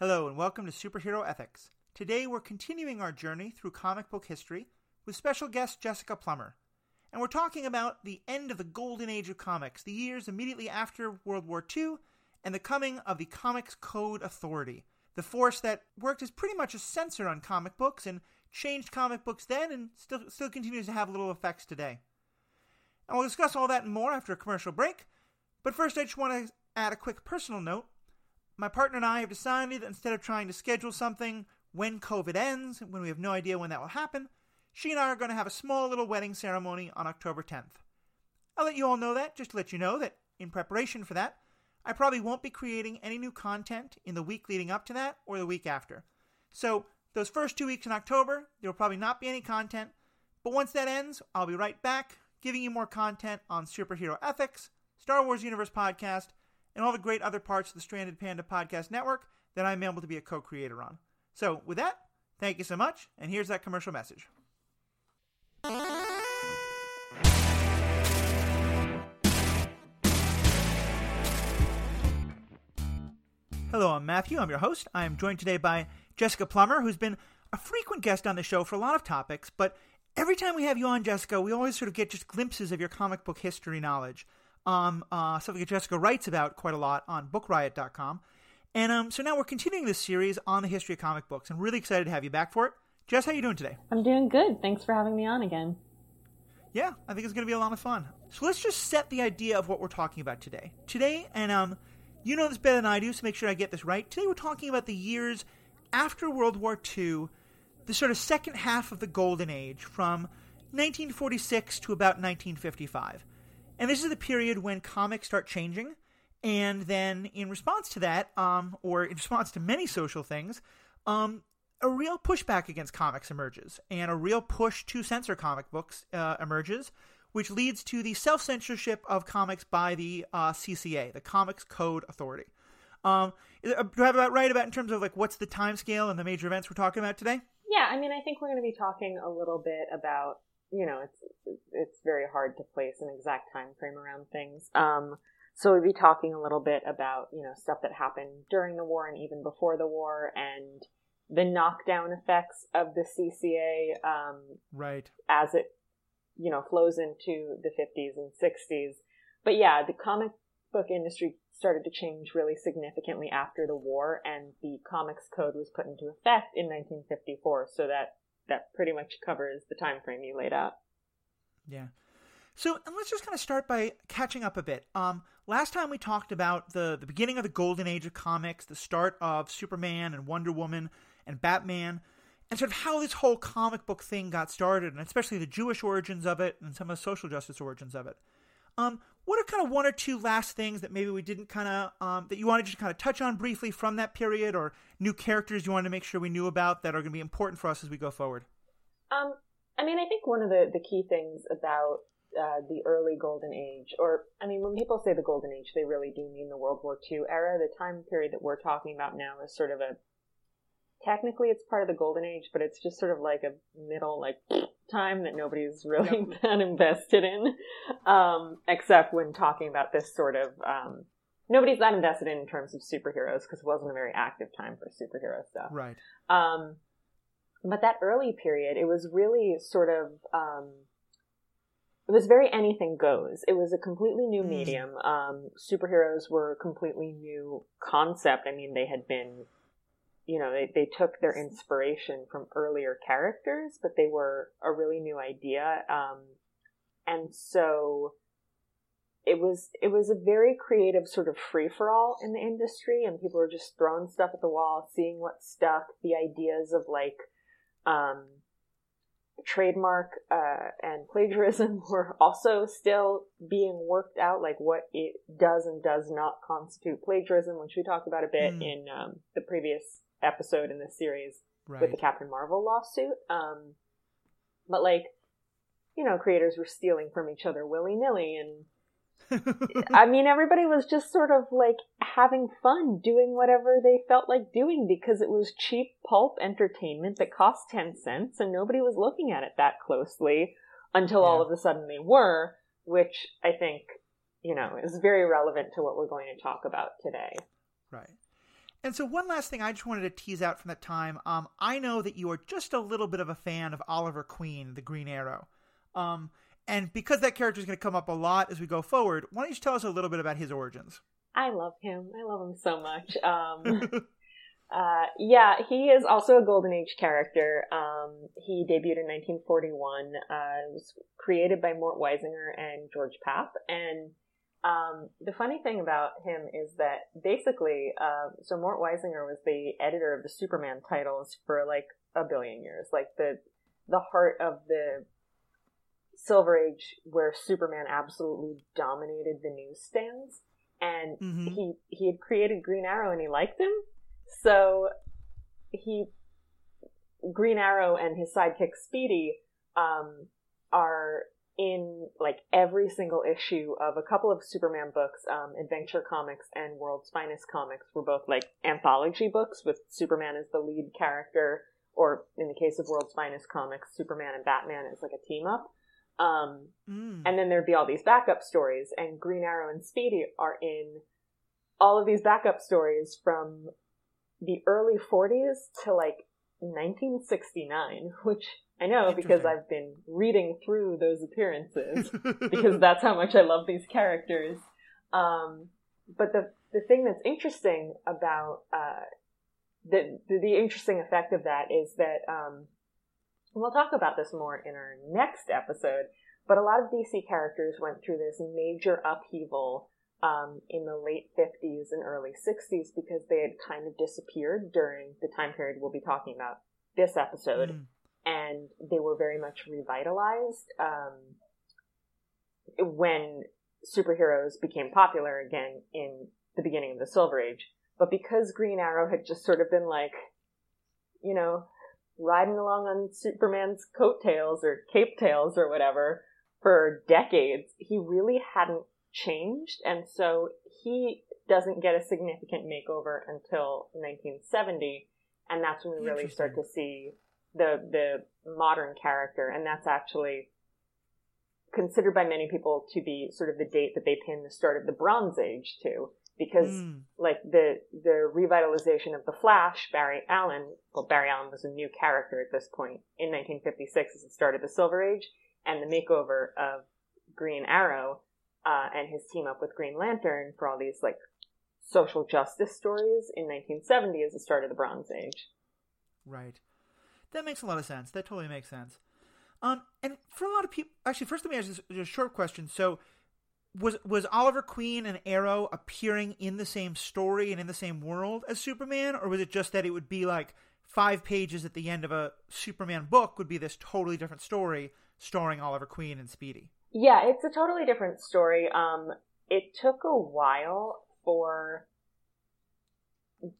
Hello, and welcome to Superhero Ethics. Today we're continuing our journey through comic book history with special guest Jessica Plummer. And we're talking about the end of the golden age of comics, the years immediately after World War II, and the coming of the Comics Code Authority, the force that worked as pretty much a censor on comic books and changed comic books then and still, still continues to have little effects today. And we'll discuss all that and more after a commercial break. But first, I just want to add a quick personal note. My partner and I have decided that instead of trying to schedule something when COVID ends, when we have no idea when that will happen, she and I are going to have a small little wedding ceremony on October 10th. I'll let you all know that, just to let you know that in preparation for that, I probably won't be creating any new content in the week leading up to that or the week after. So, those first two weeks in October, there will probably not be any content, but once that ends, I'll be right back giving you more content on superhero ethics, Star Wars Universe podcast, and all the great other parts of the Stranded Panda Podcast Network that I'm able to be a co creator on. So, with that, thank you so much, and here's that commercial message. Hello, I'm Matthew. I'm your host. I am joined today by Jessica Plummer, who's been a frequent guest on the show for a lot of topics, but every time we have you on, Jessica, we always sort of get just glimpses of your comic book history knowledge um, uh, something that Jessica writes about quite a lot on BookRiot.com. And um, so now we're continuing this series on the history of comic books. I'm really excited to have you back for it. Jess, how you doing today? I'm doing good. Thanks for having me on again. Yeah, I think it's going to be a lot of fun. So let's just set the idea of what we're talking about today. Today, and um, you know this better than I do, so make sure I get this right. Today we're talking about the years after World War II, the sort of second half of the Golden Age, from 1946 to about 1955. And this is the period when comics start changing. And then, in response to that, um, or in response to many social things, um, a real pushback against comics emerges, and a real push to censor comic books uh, emerges, which leads to the self censorship of comics by the uh, CCA, the Comics Code Authority. Um, do I have that right about in terms of like what's the time scale and the major events we're talking about today? Yeah, I mean, I think we're going to be talking a little bit about you know, it's it's very hard to place an exact time frame around things. Um, so we'll be talking a little bit about you know stuff that happened during the war and even before the war, and the knockdown effects of the CCA, um, right, as it you know flows into the 50s and 60s. But yeah, the comic book industry started to change really significantly after the war, and the comics code was put into effect in 1954, so that that pretty much covers the time frame you laid out. Yeah. So and let's just kind of start by catching up a bit. Um, last time we talked about the the beginning of the golden age of comics, the start of Superman and Wonder Woman and Batman, and sort of how this whole comic book thing got started, and especially the Jewish origins of it and some of the social justice origins of it. Um, what are kind of one or two last things that maybe we didn't kind of um, that you wanted to kind of touch on briefly from that period, or new characters you wanted to make sure we knew about that are going to be important for us as we go forward? Um, I mean, I think one of the the key things about uh, the early golden age, or I mean, when people say the golden age, they really do mean the World War II era. The time period that we're talking about now is sort of a technically it's part of the golden age, but it's just sort of like a middle like time that nobody's really that invested in, um, except when talking about this sort of. Um, nobody's that invested in, in terms of superheroes because it wasn't a very active time for superhero stuff. Right. Um, but that early period, it was really sort of. Um, it was very anything goes. It was a completely new hmm. medium. Um, superheroes were a completely new concept. I mean, they had been you know, they, they took their inspiration from earlier characters, but they were a really new idea. Um, and so it was, it was a very creative sort of free for all in the industry and people were just throwing stuff at the wall, seeing what stuck, the ideas of like, um, trademark uh, and plagiarism were also still being worked out, like what it does and does not constitute plagiarism, which we talked about a bit mm. in um, the previous episode in this series right. with the Captain Marvel lawsuit. Um, but like, you know, creators were stealing from each other willy nilly, and I mean, everybody was just sort of like having fun doing whatever they felt like doing because it was cheap pulp entertainment that cost 10 cents and nobody was looking at it that closely until yeah. all of a sudden they were, which I think, you know, is very relevant to what we're going to talk about today. Right. And so, one last thing I just wanted to tease out from that time. Um, I know that you are just a little bit of a fan of Oliver Queen, the Green Arrow. Um, and because that character is going to come up a lot as we go forward, why don't you tell us a little bit about his origins? I love him. I love him so much. Um, uh, yeah, he is also a Golden Age character. Um, he debuted in 1941. Uh, was created by Mort Weisinger and George Papp. And um, the funny thing about him is that basically, uh, so Mort Weisinger was the editor of the Superman titles for like a billion years, like the the heart of the Silver Age, where Superman absolutely dominated the newsstands, and mm-hmm. he he had created Green Arrow and he liked him, so he Green Arrow and his sidekick Speedy um, are in like every single issue of a couple of Superman books, um, Adventure Comics and World's Finest Comics were both like anthology books with Superman as the lead character, or in the case of World's Finest Comics, Superman and Batman as like a team up. Um, mm. And then there'd be all these backup stories, and Green Arrow and Speedy are in all of these backup stories from the early 40s to like 1969, which I know because I've been reading through those appearances because that's how much I love these characters. Um, but the the thing that's interesting about uh, the, the, the interesting effect of that is that um, we'll talk about this more in our next episode. But a lot of DC characters went through this major upheaval um, in the late 50s and early 60s because they had kind of disappeared during the time period we'll be talking about this episode. Mm and they were very much revitalized um, when superheroes became popular again in the beginning of the Silver Age. But because Green Arrow had just sort of been like, you know, riding along on Superman's coattails or cape tails or whatever for decades, he really hadn't changed. And so he doesn't get a significant makeover until 1970. And that's when we really start to see the the modern character, and that's actually considered by many people to be sort of the date that they pin the start of the Bronze Age to, because mm. like the the revitalization of the Flash, Barry Allen. Well, Barry Allen was a new character at this point in 1956 as the start of the Silver Age, and the makeover of Green Arrow uh, and his team up with Green Lantern for all these like social justice stories in 1970 as the start of the Bronze Age. Right. That makes a lot of sense. That totally makes sense. Um, and for a lot of people, actually, first let me ask this a short question. So, was was Oliver Queen and Arrow appearing in the same story and in the same world as Superman, or was it just that it would be like five pages at the end of a Superman book would be this totally different story starring Oliver Queen and Speedy? Yeah, it's a totally different story. Um, it took a while for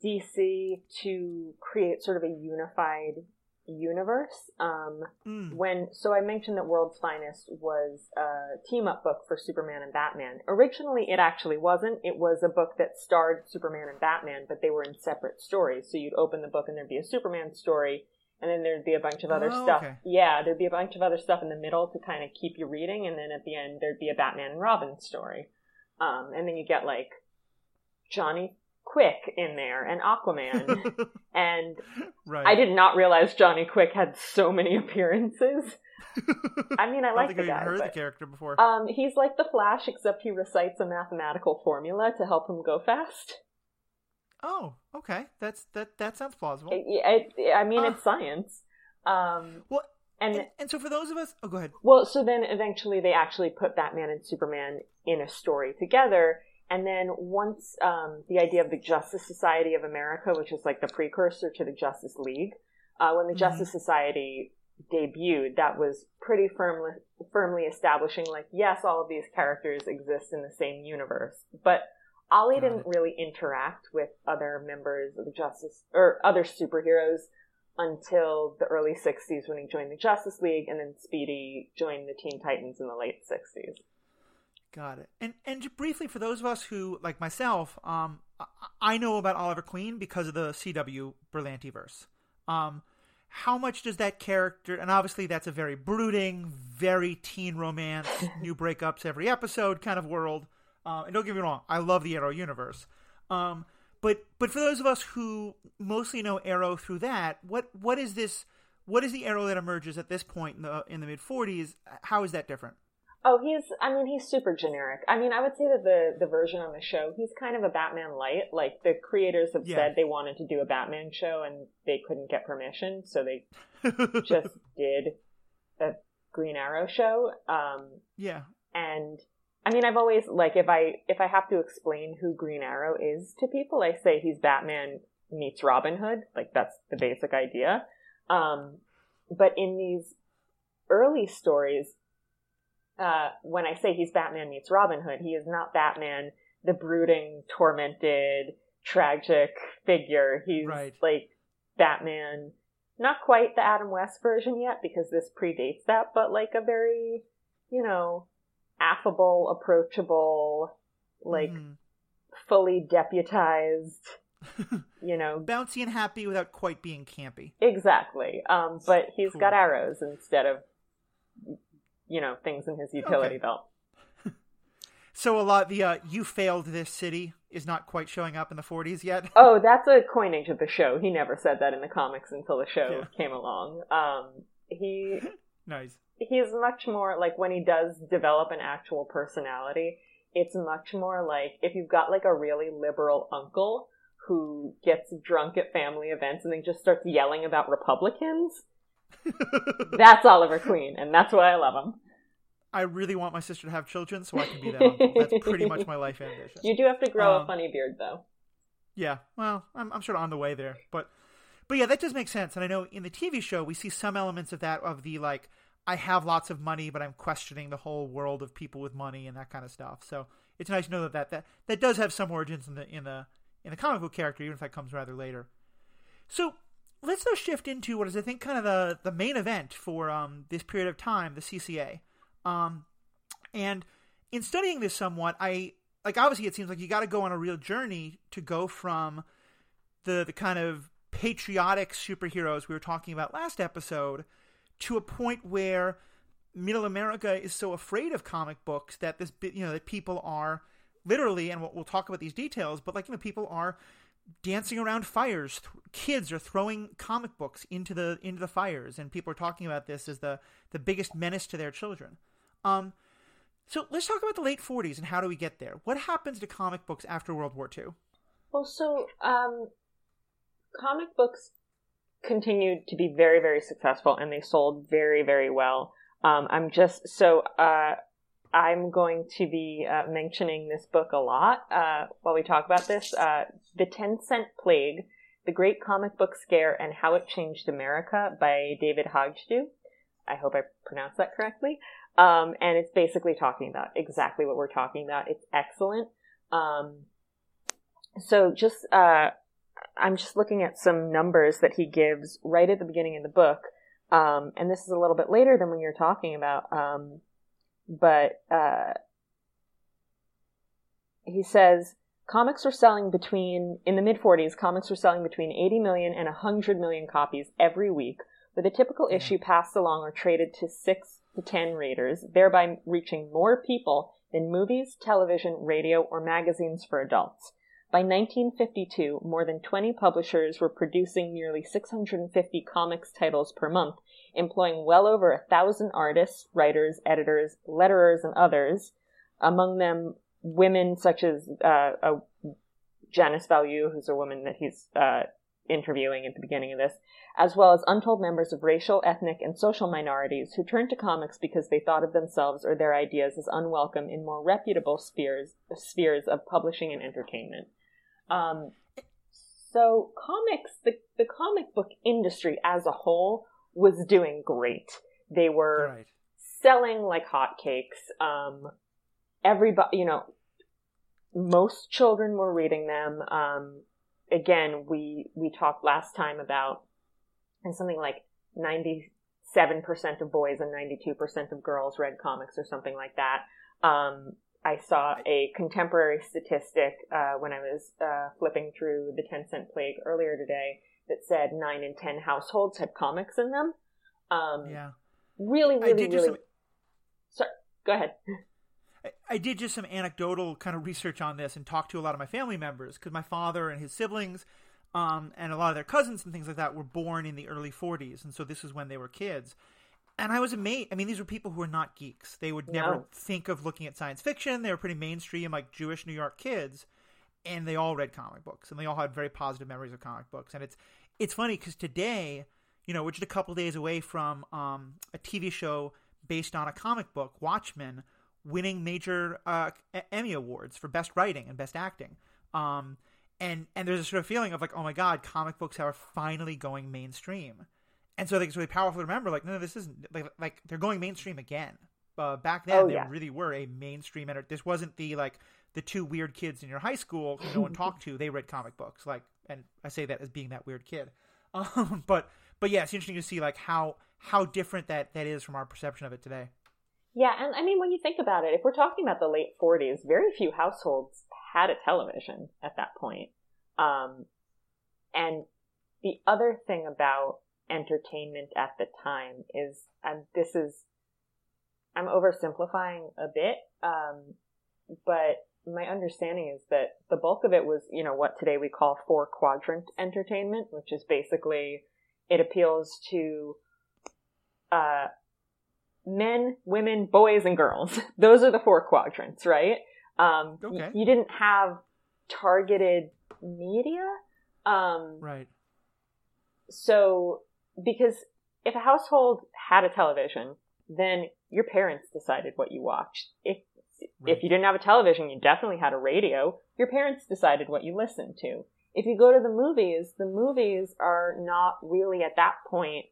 DC to create sort of a unified universe. Um, mm. When so I mentioned that World's Finest was a team up book for Superman and Batman. Originally, it actually wasn't. It was a book that starred Superman and Batman, but they were in separate stories. So you'd open the book and there'd be a Superman story, and then there'd be a bunch of other oh, stuff. Okay. Yeah, there'd be a bunch of other stuff in the middle to kind of keep you reading, and then at the end there'd be a Batman and Robin story. Um, and then you get like Johnny Quick in there and Aquaman. and right. I did not realize Johnny Quick had so many appearances. I mean, I, I like the guy. heard but, the character before. Um, he's like the Flash, except he recites a mathematical formula to help him go fast. Oh, okay. That's that. That sounds plausible. It, it, I mean, uh, it's science. Um, well, and, and, and so for those of us, oh, go ahead. Well, so then eventually they actually put Batman and Superman in a story together, and then once um, the idea of the Justice Society of America, which is like the precursor to the Justice League, uh, when the mm-hmm. Justice Society debuted, that was pretty firmly firmly establishing like yes, all of these characters exist in the same universe, but Ollie didn't really interact with other members of the Justice or other superheroes until the early 60s when he joined the Justice League, and then Speedy joined the Teen Titans in the late 60s. Got it. And and briefly for those of us who like myself, um, I know about Oliver Queen because of the CW Berlanti verse. Um, how much does that character and obviously that's a very brooding, very teen romance, new breakups every episode kind of world. Uh, and don't get me wrong, I love the Arrow universe. Um, but but for those of us who mostly know Arrow through that, what what is this? What is the Arrow that emerges at this point in the in the mid '40s? How is that different? Oh, he's. I mean, he's super generic. I mean, I would say that the the version on the show, he's kind of a Batman light. Like the creators have Yeah. said they wanted to do a Batman show and they couldn't get permission, so they just did a Green Arrow show. Um, yeah, and I mean, I've always like if I if I have to explain who Green Arrow is to people, I say he's Batman meets Robin Hood. Like that's the basic idea. Um, but in these early stories, uh, when I say he's Batman meets Robin Hood, he is not Batman, the brooding, tormented, tragic figure. He's Right. like Batman, not quite the Adam West version yet because this predates that, but like a very, you know, affable, approachable, like Mhm. fully deputized, you know, bouncy and happy without quite being campy. exactly. Um, but he's Cool. got arrows instead of, you know, things in his utility Okay. belt. So a lot the uh, you failed this city is not quite showing up in the 40s yet. Oh, that's a coinage of the show. He never said that in the comics until the show Yeah. came along. Um, he nice. He's much more like when he does develop an actual personality, it's much more like if you've got like a really liberal uncle who gets drunk at family events and then just starts yelling about Republicans. That's Oliver Queen, and that's why I love him. I really want my sister to have children so I can be that uncle. That's pretty much my life ambition. You do have to grow Um, a funny beard, though. Yeah, well, I'm, I'm sort of on the way there, but but yeah, that does make sense. And I know in the TV show we see some elements of that of the like I have lots of money, but I'm questioning the whole world of people with money and that kind of stuff. So it's nice to know that that that, that does have some origins in the in the in the comic book character, even if that comes rather later. So let's now shift into what is I think kind of the the main event for um, this period of time, the CCA. Um, and in studying this somewhat, I like obviously it seems like you got to go on a real journey to go from the the kind of patriotic superheroes we were talking about last episode to a point where middle America is so afraid of comic books that this you know that people are literally and we'll, we'll talk about these details but like you know people are dancing around fires kids are throwing comic books into the into the fires and people are talking about this as the the biggest menace to their children. Um so let's talk about the late 40s and how do we get there? What happens to comic books after world war ii Well, so um, comic books continued to be very, very successful, and they sold very, very well. Um, I'm just so uh, I'm going to be uh, mentioning this book a lot uh, while we talk about this. Uh, the Ten Cent Plague: The Great Comic Book Scare and How It Changed America by David Hajdu. I hope I pronounced that correctly. Um, and it's basically talking about exactly what we're talking about. It's excellent. Um, so just uh, I'm just looking at some numbers that he gives right at the beginning of the book, um, and this is a little bit later than when you're talking about. Um, but uh, he says comics were selling between in the mid 40s. Comics were selling between 80 million and 100 million copies every week, with a typical issue passed along or traded to six to ten readers, thereby reaching more people than movies, television, radio, or magazines for adults. By 1952, more than 20 publishers were producing nearly 650 comics titles per month, employing well over a thousand artists, writers, editors, letterers, and others, among them women such as uh, uh, Janice Valleau, who's a woman that he's uh, interviewing at the beginning of this, as well as untold members of racial, ethnic, and social minorities who turned to comics because they thought of themselves or their ideas as unwelcome in more reputable spheres spheres of publishing and entertainment. Um, so comics, the, the comic book industry as a whole was doing great. They were right selling like hotcakes. Um, everybody, you know, most children were reading them. Um, again, we we talked last time about and something like ninety seven percent of boys and ninety two percent of girls read comics or something like that. Um, I saw a contemporary statistic uh, when I was uh, flipping through the Ten Cent Plague earlier today that said nine in ten households had comics in them. Um, yeah Really, I really, did really. some- Sorry, go ahead. I did just some anecdotal kind of research on this and talked to a lot of my family members because my father and his siblings um, and a lot of their cousins and things like that were born in the early 40s, and so this is when they were kids. And I was amazed. I mean, these were people who were not geeks. They would never No. think of looking at science fiction. They were pretty mainstream, like Jewish New York kids, and they all read comic books, and they all had very positive memories of comic books. And it's it's funny because today, you know, we're just a couple days away from um, a TV show based on a comic book, Watchmen, winning major uh, Emmy awards for best writing and best acting. Um, and and there's a sort of feeling of like, oh my god, comic books are finally going mainstream. And so I think it's really powerful to remember, like, no, no this isn't like, like they're going mainstream again. Uh, back then, Oh, they yeah. really were a mainstream. Enter- this wasn't the like the two weird kids in your high school who no one talked to. They read comic books, like, and I say that as being that weird kid. Um, but but yeah, it's interesting to see like how how different that that is from our perception of it today. Yeah, and I mean, when you think about it, if we're talking about the late 40s, very few households had a television at that point. Um, and the other thing about entertainment at the time is, and this is, I'm oversimplifying a bit, um, but my understanding is that the bulk of it was, you know, what today we call four quadrant entertainment, which is basically it appeals to uh, men, women, boys, and girls. Those are the four quadrants, right? Um, Okay. you didn't have targeted media. Um, Right. so, because if a household had a television, then your parents decided what you watched. If Right. if you didn't have a television, you definitely had a radio. Your parents decided what you listened to. If you go to the movies, the movies are not really at that point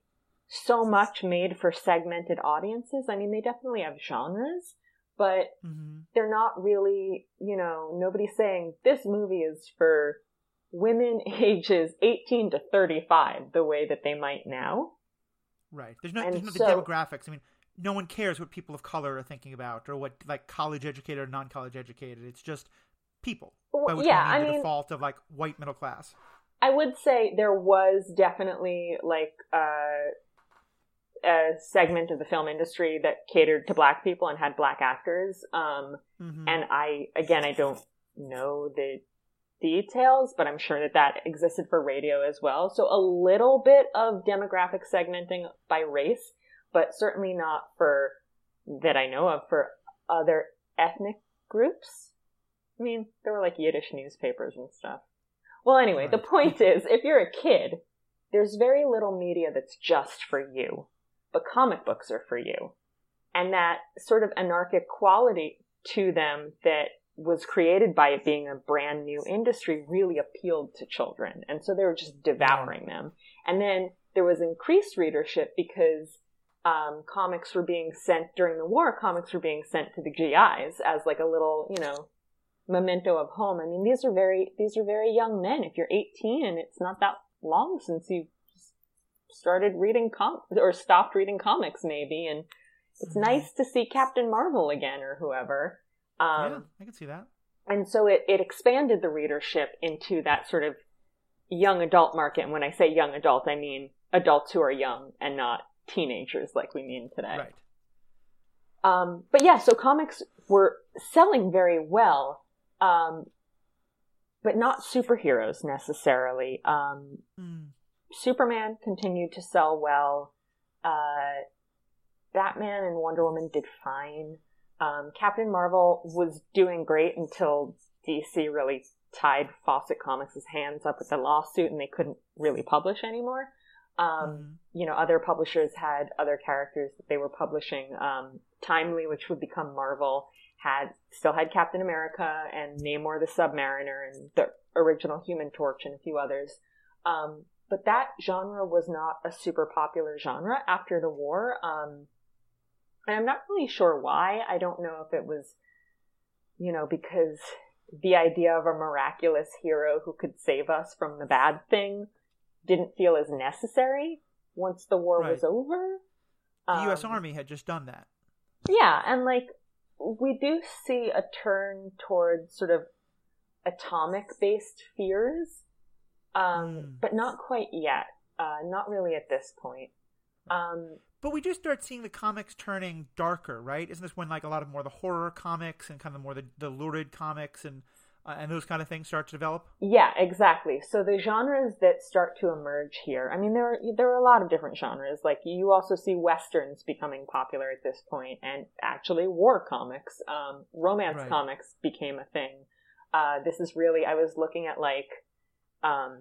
so much made for segmented audiences. I mean, they definitely have genres, but hmm they're not really, you know, nobody's saying this movie is for women ages 18 to 35 the way that they might now. Right. There's no, And there's no the demographics. I mean, no one cares what people of color are thinking about or what like college educated or non college educated. It's just people. Well, yeah, I mean the default of like white middle class. I would say there was definitely like uh, a segment of the film industry that catered to black people and had black actors. Um, hmm and I, again, I don't know the details, but I'm sure that that existed for radio as well. So a little bit of demographic segmenting by race, but certainly not for that I know of for other ethnic groups. I mean, there were like Yiddish newspapers and stuff. Well, anyway, the point is, if you're a kid, there's very little media that's just for you, but comic books are for you. And that sort of anarchic quality to them that was created by it being a brand new industry really appealed to children. And so they were just devouring them. And then there was increased readership because um, comics were being sent during the war, comics were being sent to the GIs as like a little, you know, memento of home. I mean, these are very, these are very young men. If you're 18 and it's not that long since you started reading com or stopped reading comics maybe, and it's Mhm. nice to see Captain Marvel again or whoever. Um, yeah, I can see that. and so it, it expanded the readership into that sort of young adult market. And when I say young adult, I mean adults who are young and not teenagers like we mean today. Right. Um, but yeah, so comics were selling very well, um, but not superheroes necessarily. Um, Mm. Superman continued to sell well. Uh, Batman and Wonder Woman did fine. Um, Captain Marvel was doing great until DC really tied Fawcett Comics' hands up with the lawsuit and they couldn't really publish anymore. Um, Mhm. you know, other publishers had other characters that they were publishing. Um, Timely, which would become Marvel, had still had Captain America and Namor the Submariner and the original Human Torch and a few others. Um, but that genre was not a super popular genre after the war. Um, and I'm not really sure why. I don't know if it was, you know, because the idea of a miraculous hero who could save us from the bad thing didn't feel as necessary once the war was over. The U.S. Um, Army had just done that. yeah, and like we do see a turn towards sort of atomic based fears, um, Mm. but not quite yet. Uh, not really at this point. Um, but we do start seeing the comics turning darker, right? Isn't this when like a lot of more the horror comics and kind of more the, the lurid comics and uh, and those kind of things start to develop? Yeah, exactly. So the genres that start to emerge here, I mean, there are, there are a lot of different genres. Like you also see westerns becoming popular at this point, and actually war comics, um, romance right. comics became a thing. Uh, this is really I was looking at like um,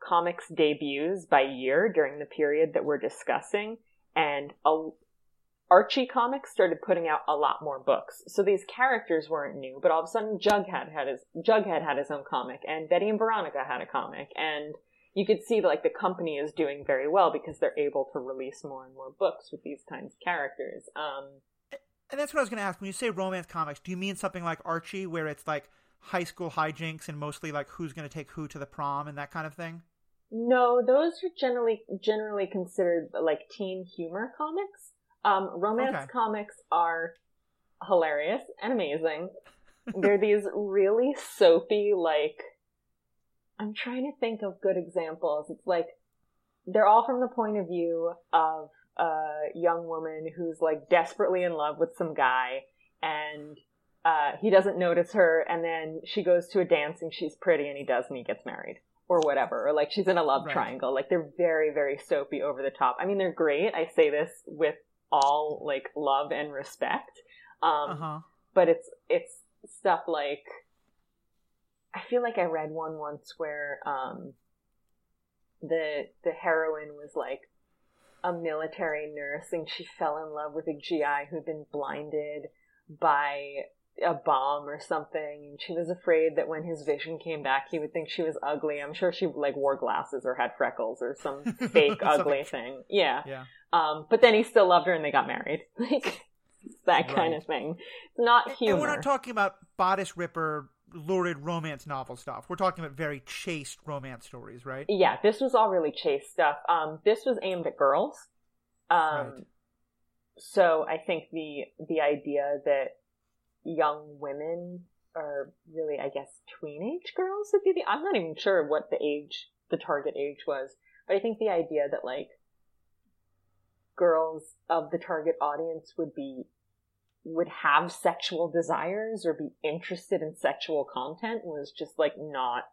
comics debuts by year during the period that we're discussing, and a, Archie Comics started putting out a lot more books. So these characters weren't new, but all of a sudden Jughead had his Jughead had his own comic, and Betty and Veronica had a comic, and you could see like the company is doing very well because they're able to release more and more books with these kinds of characters. Um, and that's what I was going to ask. When you say romance comics, do you mean something like Archie, where it's like high school hijinks and mostly like who's going to take who to the prom and that kind of thing? No, those are generally generally considered like teen humor comics. Um, romance okay. comics are hilarious and amazing. They're these really soapy, like I'm trying to think of good examples. It's like they're all from the point of view of a young woman who's like desperately in love with some guy and uh, he doesn't notice her, and then she goes to a dance and she's pretty, and he does, and he gets married or whatever. Or like she's in a love right. triangle. Like they're very, very soapy, over the top. I mean, they're great. I say this with all like love and respect. Um, uh-huh. But it's it's stuff like I feel like I read one once where um, the the heroine was like a military nurse and she fell in love with a GI who'd been blinded by a bomb or something and she was afraid that when his vision came back he would think she was ugly. I'm sure she like wore glasses or had freckles or some fake ugly thing. Yeah. Yeah. Um but then he still loved her and they got married. Like that right. kind of thing. It's not humor and we're not talking about bodice ripper lurid romance novel stuff. We're talking about very chaste romance stories right? Yeah this was all really chaste stuff. Um this was aimed at girls. Um right. so i think the the idea that young women or really, I guess, teenage girls would be the. I'm not even sure what the age, the target age was, but I think the idea that like girls of the target audience would be would have sexual desires or be interested in sexual content was just like not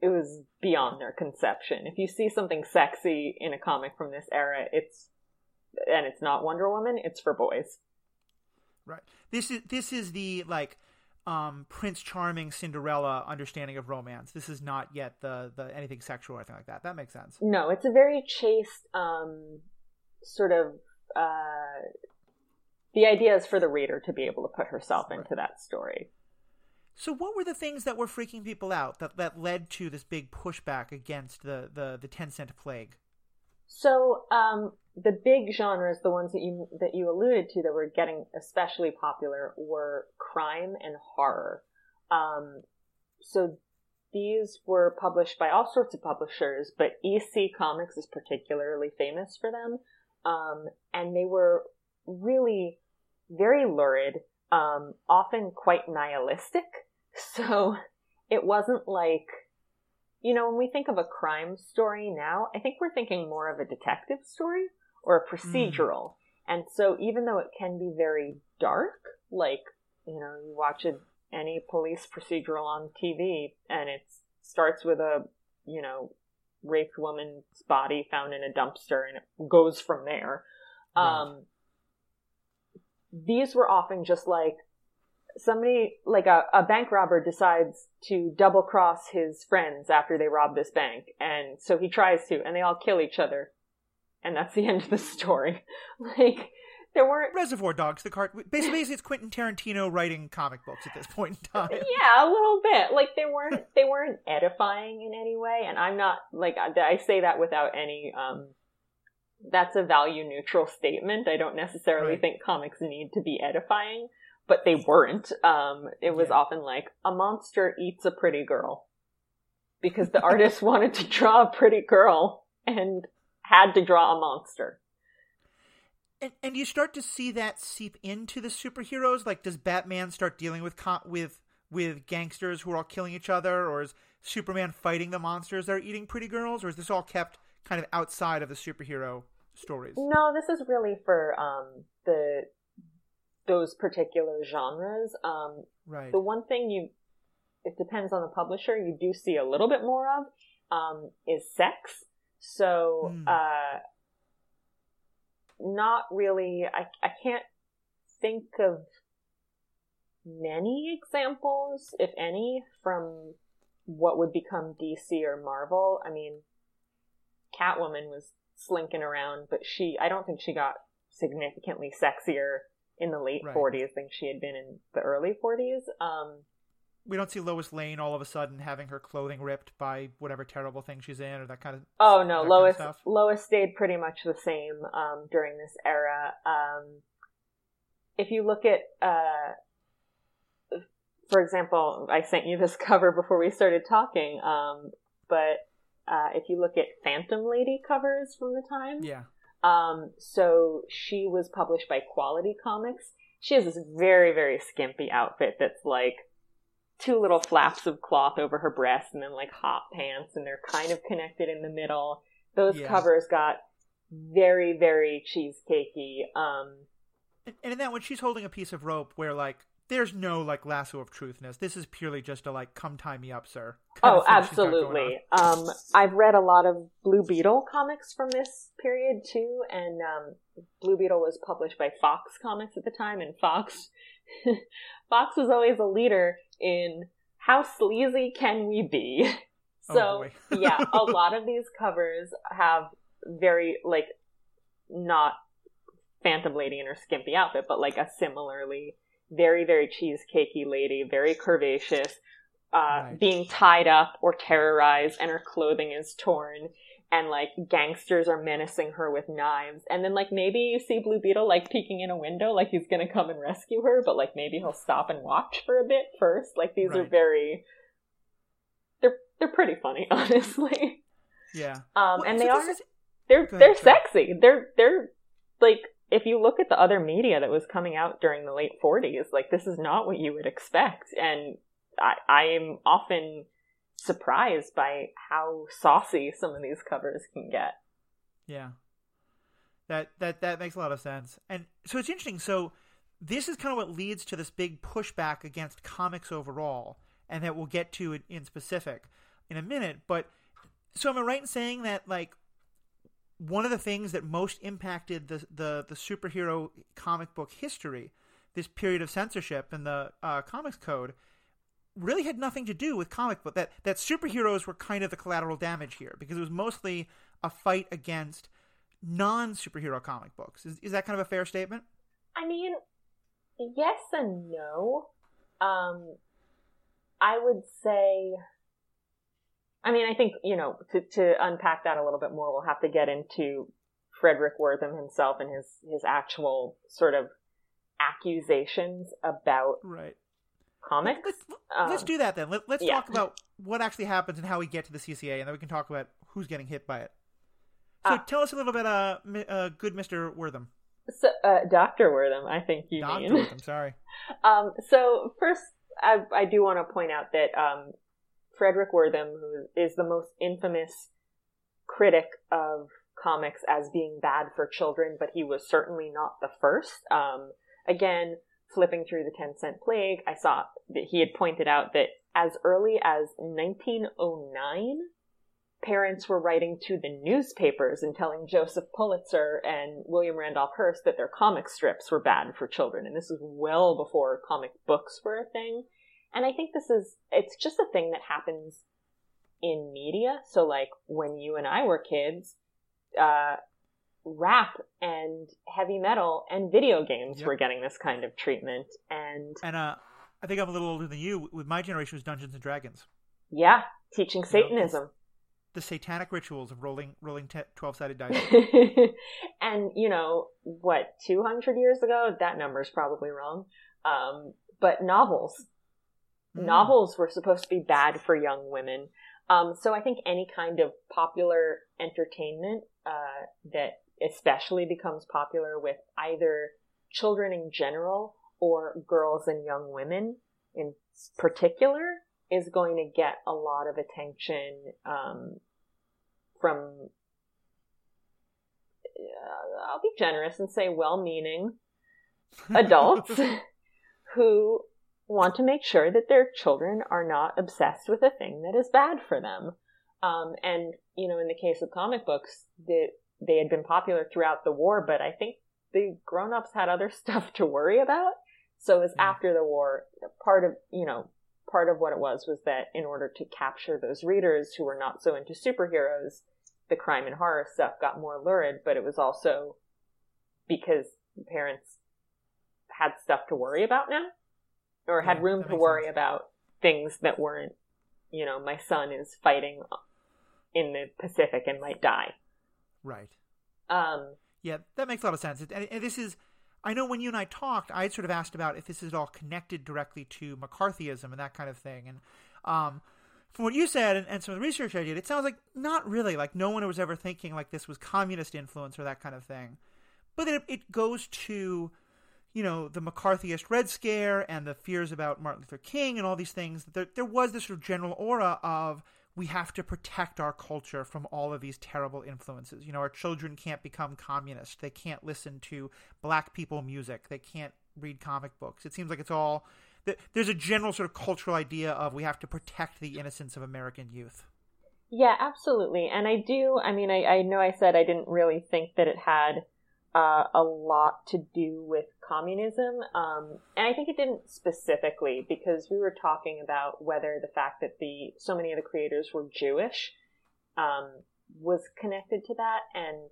it was beyond their conception. If you see something sexy in a comic from this era, it's and it's not Wonder Woman, it's for boys. Right. This is this is the like um, Prince Charming Cinderella understanding of romance. This is not yet the the anything sexual or anything like that. That makes sense. No, it's a very chaste um, sort of. Uh, the idea is for the reader to be able to put herself right. into that story. So, what were the things that were freaking people out that, that led to this big pushback against the, the, the 10 cent plague? So, um, the big genres, the ones that you that you alluded to that were getting especially popular, were crime and horror. Um, so these were published by all sorts of publishers, but EC Comics is particularly famous for them. Um, and they were really very lurid, um, often quite nihilistic. So it wasn't like you know, when we think of a crime story now, I think we're thinking more of a detective story or a procedural. Mm. And so even though it can be very dark, like, you know, you watch a, any police procedural on TV and it starts with a, you know, raped woman's body found in a dumpster and it goes from there. Right. Um, these were often just like somebody like a, a bank robber decides to double cross his friends after they rob this bank. And so he tries to and they all kill each other. And that's the end of the story. Like there weren't reservoir dogs the cart basically it's quentin tarantino writing comic books at this point in time. Yeah a little bit. Like they weren't they weren't edifying in any way. And i'm not like i say that without any um that's a value neutral statement. I don't necessarily right. think comics need to be edifying but they weren't. Um, it was yeah. often like a monster eats a pretty girl because the artist wanted to draw a pretty girl and had to draw a monster. And, and you start to see that seep into the superheroes. Like, does Batman start dealing with with with gangsters who are all killing each other, or is Superman fighting the monsters that are eating pretty girls, or is this all kept kind of outside of the superhero stories. No, this is really for um, the those particular genres. Um, right. The one thing you, it depends on the publisher. You do see a little bit more of um, is sex. So, mm. uh, not really. I I can't think of many examples, if any, from what would become DC or Marvel. I mean, Catwoman was slinking around, but she, I don't think she got significantly sexier in the late right. 40s than she had been in the early 40s. Um, we don't see Lois Lane all of a sudden having her clothing ripped by whatever terrible thing she's in or that kind of. Oh no, Lois kind of Lois stayed pretty much the same um, during this era. Um, if you look at, uh, for example, I sent you this cover before we started talking, um, but uh, if you look at Phantom Lady covers from the time, yeah. Um, so she was published by Quality Comics. She has this very, very skimpy outfit that's like two little flaps of cloth over her breast and then like hot pants and they're kind of connected in the middle. Those yeah. covers got very, very cheesecakey. Um, and in that one, she's holding a piece of rope where like there's no like lasso of truthness. This is purely just a like come tie me up, sir. Oh, absolutely. Um, I've read a lot of Blue Beetle comics from this period too, and um, Blue Beetle was published by Fox Comics at the time, and Fox Fox was always a leader in how sleazy can we be. Oh, so oh yeah, a lot of these covers have very like not Phantom Lady in her skimpy outfit, but like a similarly very, very cheesecakey lady, very curvaceous, uh, right. being tied up or terrorized, and her clothing is torn. And like gangsters are menacing her with knives, and then like maybe you see Blue Beetle like peeking in a window, like he's gonna come and rescue her, but like maybe he'll stop and watch for a bit first. Like these right. are very, they're they're pretty funny, honestly. Yeah. Um, well, and so they are, is... they're they're sexy. They're they're like if you look at the other media that was coming out during the late 40s, like this is not what you would expect. And I, am often surprised by how saucy some of these covers can get. Yeah. That that that makes a lot of sense. And so it's interesting. So this is kind of what leads to this big pushback against comics overall, and that we'll get to in specific in a minute. But so am I right in saying that like one of the things that most impacted the the, the superhero comic book history, this period of censorship and the uh, comics code, really had nothing to do with comic book. That that superheroes were kind of the collateral damage here because it was mostly a fight against non superhero comic books. Is is that kind of a fair statement? I mean, yes and no. Um, I would say I mean, I think, you know, to, to unpack that a little bit more, we'll have to get into Frederick Wortham himself and his, his actual sort of accusations about right. comics. Let's, um, let's do that then. Let, us yeah. talk about what actually happens and how we get to the CCA, and then we can talk about who's getting hit by it. So uh, tell us a little bit, uh, uh good Mr. Wortham. So, uh, Dr. Wortham, I think you Dr. mean. Wertham, sorry. um, so first, I, I do want to point out that um, Frederick Wertham, who is the most infamous critic of comics as being bad for children, but he was certainly not the first. Um, again, flipping through the 10 Cent Plague, I saw that he had pointed out that as early as 1909, parents were writing to the newspapers and telling Joseph Pulitzer and William Randolph Hearst that their comic strips were bad for children. And this was well before comic books were a thing. And I think this is, it's just a thing that happens in media. So, like, when you and I were kids, uh, rap and heavy metal and video games yep. were getting this kind of treatment. And, and, uh, I think I'm a little older than you. With my generation, was Dungeons and Dragons. Yeah, teaching Satanism. You know, the satanic rituals of rolling rolling twelve sided dice. and you know what? Two hundred years ago, that number is probably wrong. Um, but novels, Mm. Novels were supposed to be bad for young women. Um, so I think any kind of popular entertainment uh, that especially becomes popular with either children in general or girls and young women in particular is going to get a lot of attention um, from I'll be generous and say well-meaning adults who want to make sure that their children are not obsessed with a thing that is bad for them. Um, and you know, in the case of comic books, they, they had been popular throughout the war, but I think the grown-ups had other stuff to worry about. So it was mm. after the war, part of, you know, part of what it was was that in order to capture those readers who were not so into superheroes, the crime and horror stuff got more lurid, but it was also because parents had stuff to worry about now or had yeah, room to worry sense. about things that weren't, you know, my son is fighting in the Pacific and might die. Right. Um, yeah, that makes a lot of sense. And, and this is, I know when you and I talked, I had sort of asked about if this is all connected directly to McCarthyism and that kind of thing. And um, from what you said and, and, some of the research I did, it sounds like not really. Like no one was ever thinking like this was communist influence or that kind of thing. But it, it goes to, you know, the McCarthyist Red Scare and the fears about Martin Luther King and all these things. There, there was this sort of general aura of we have to protect our culture from all of these terrible influences. You know, our children can't become communist. They can't listen to black people music. They can't read comic books. It seems like it's all there's a general sort of cultural idea of we have to protect the innocence of American youth. Yeah, absolutely. And I do, I mean, I, I know I said I didn't really think that it had uh, a lot to do with communism. Um, and I think it didn't specifically because we were talking about whether the fact that the so many of the creators were Jewish um, was connected to that. And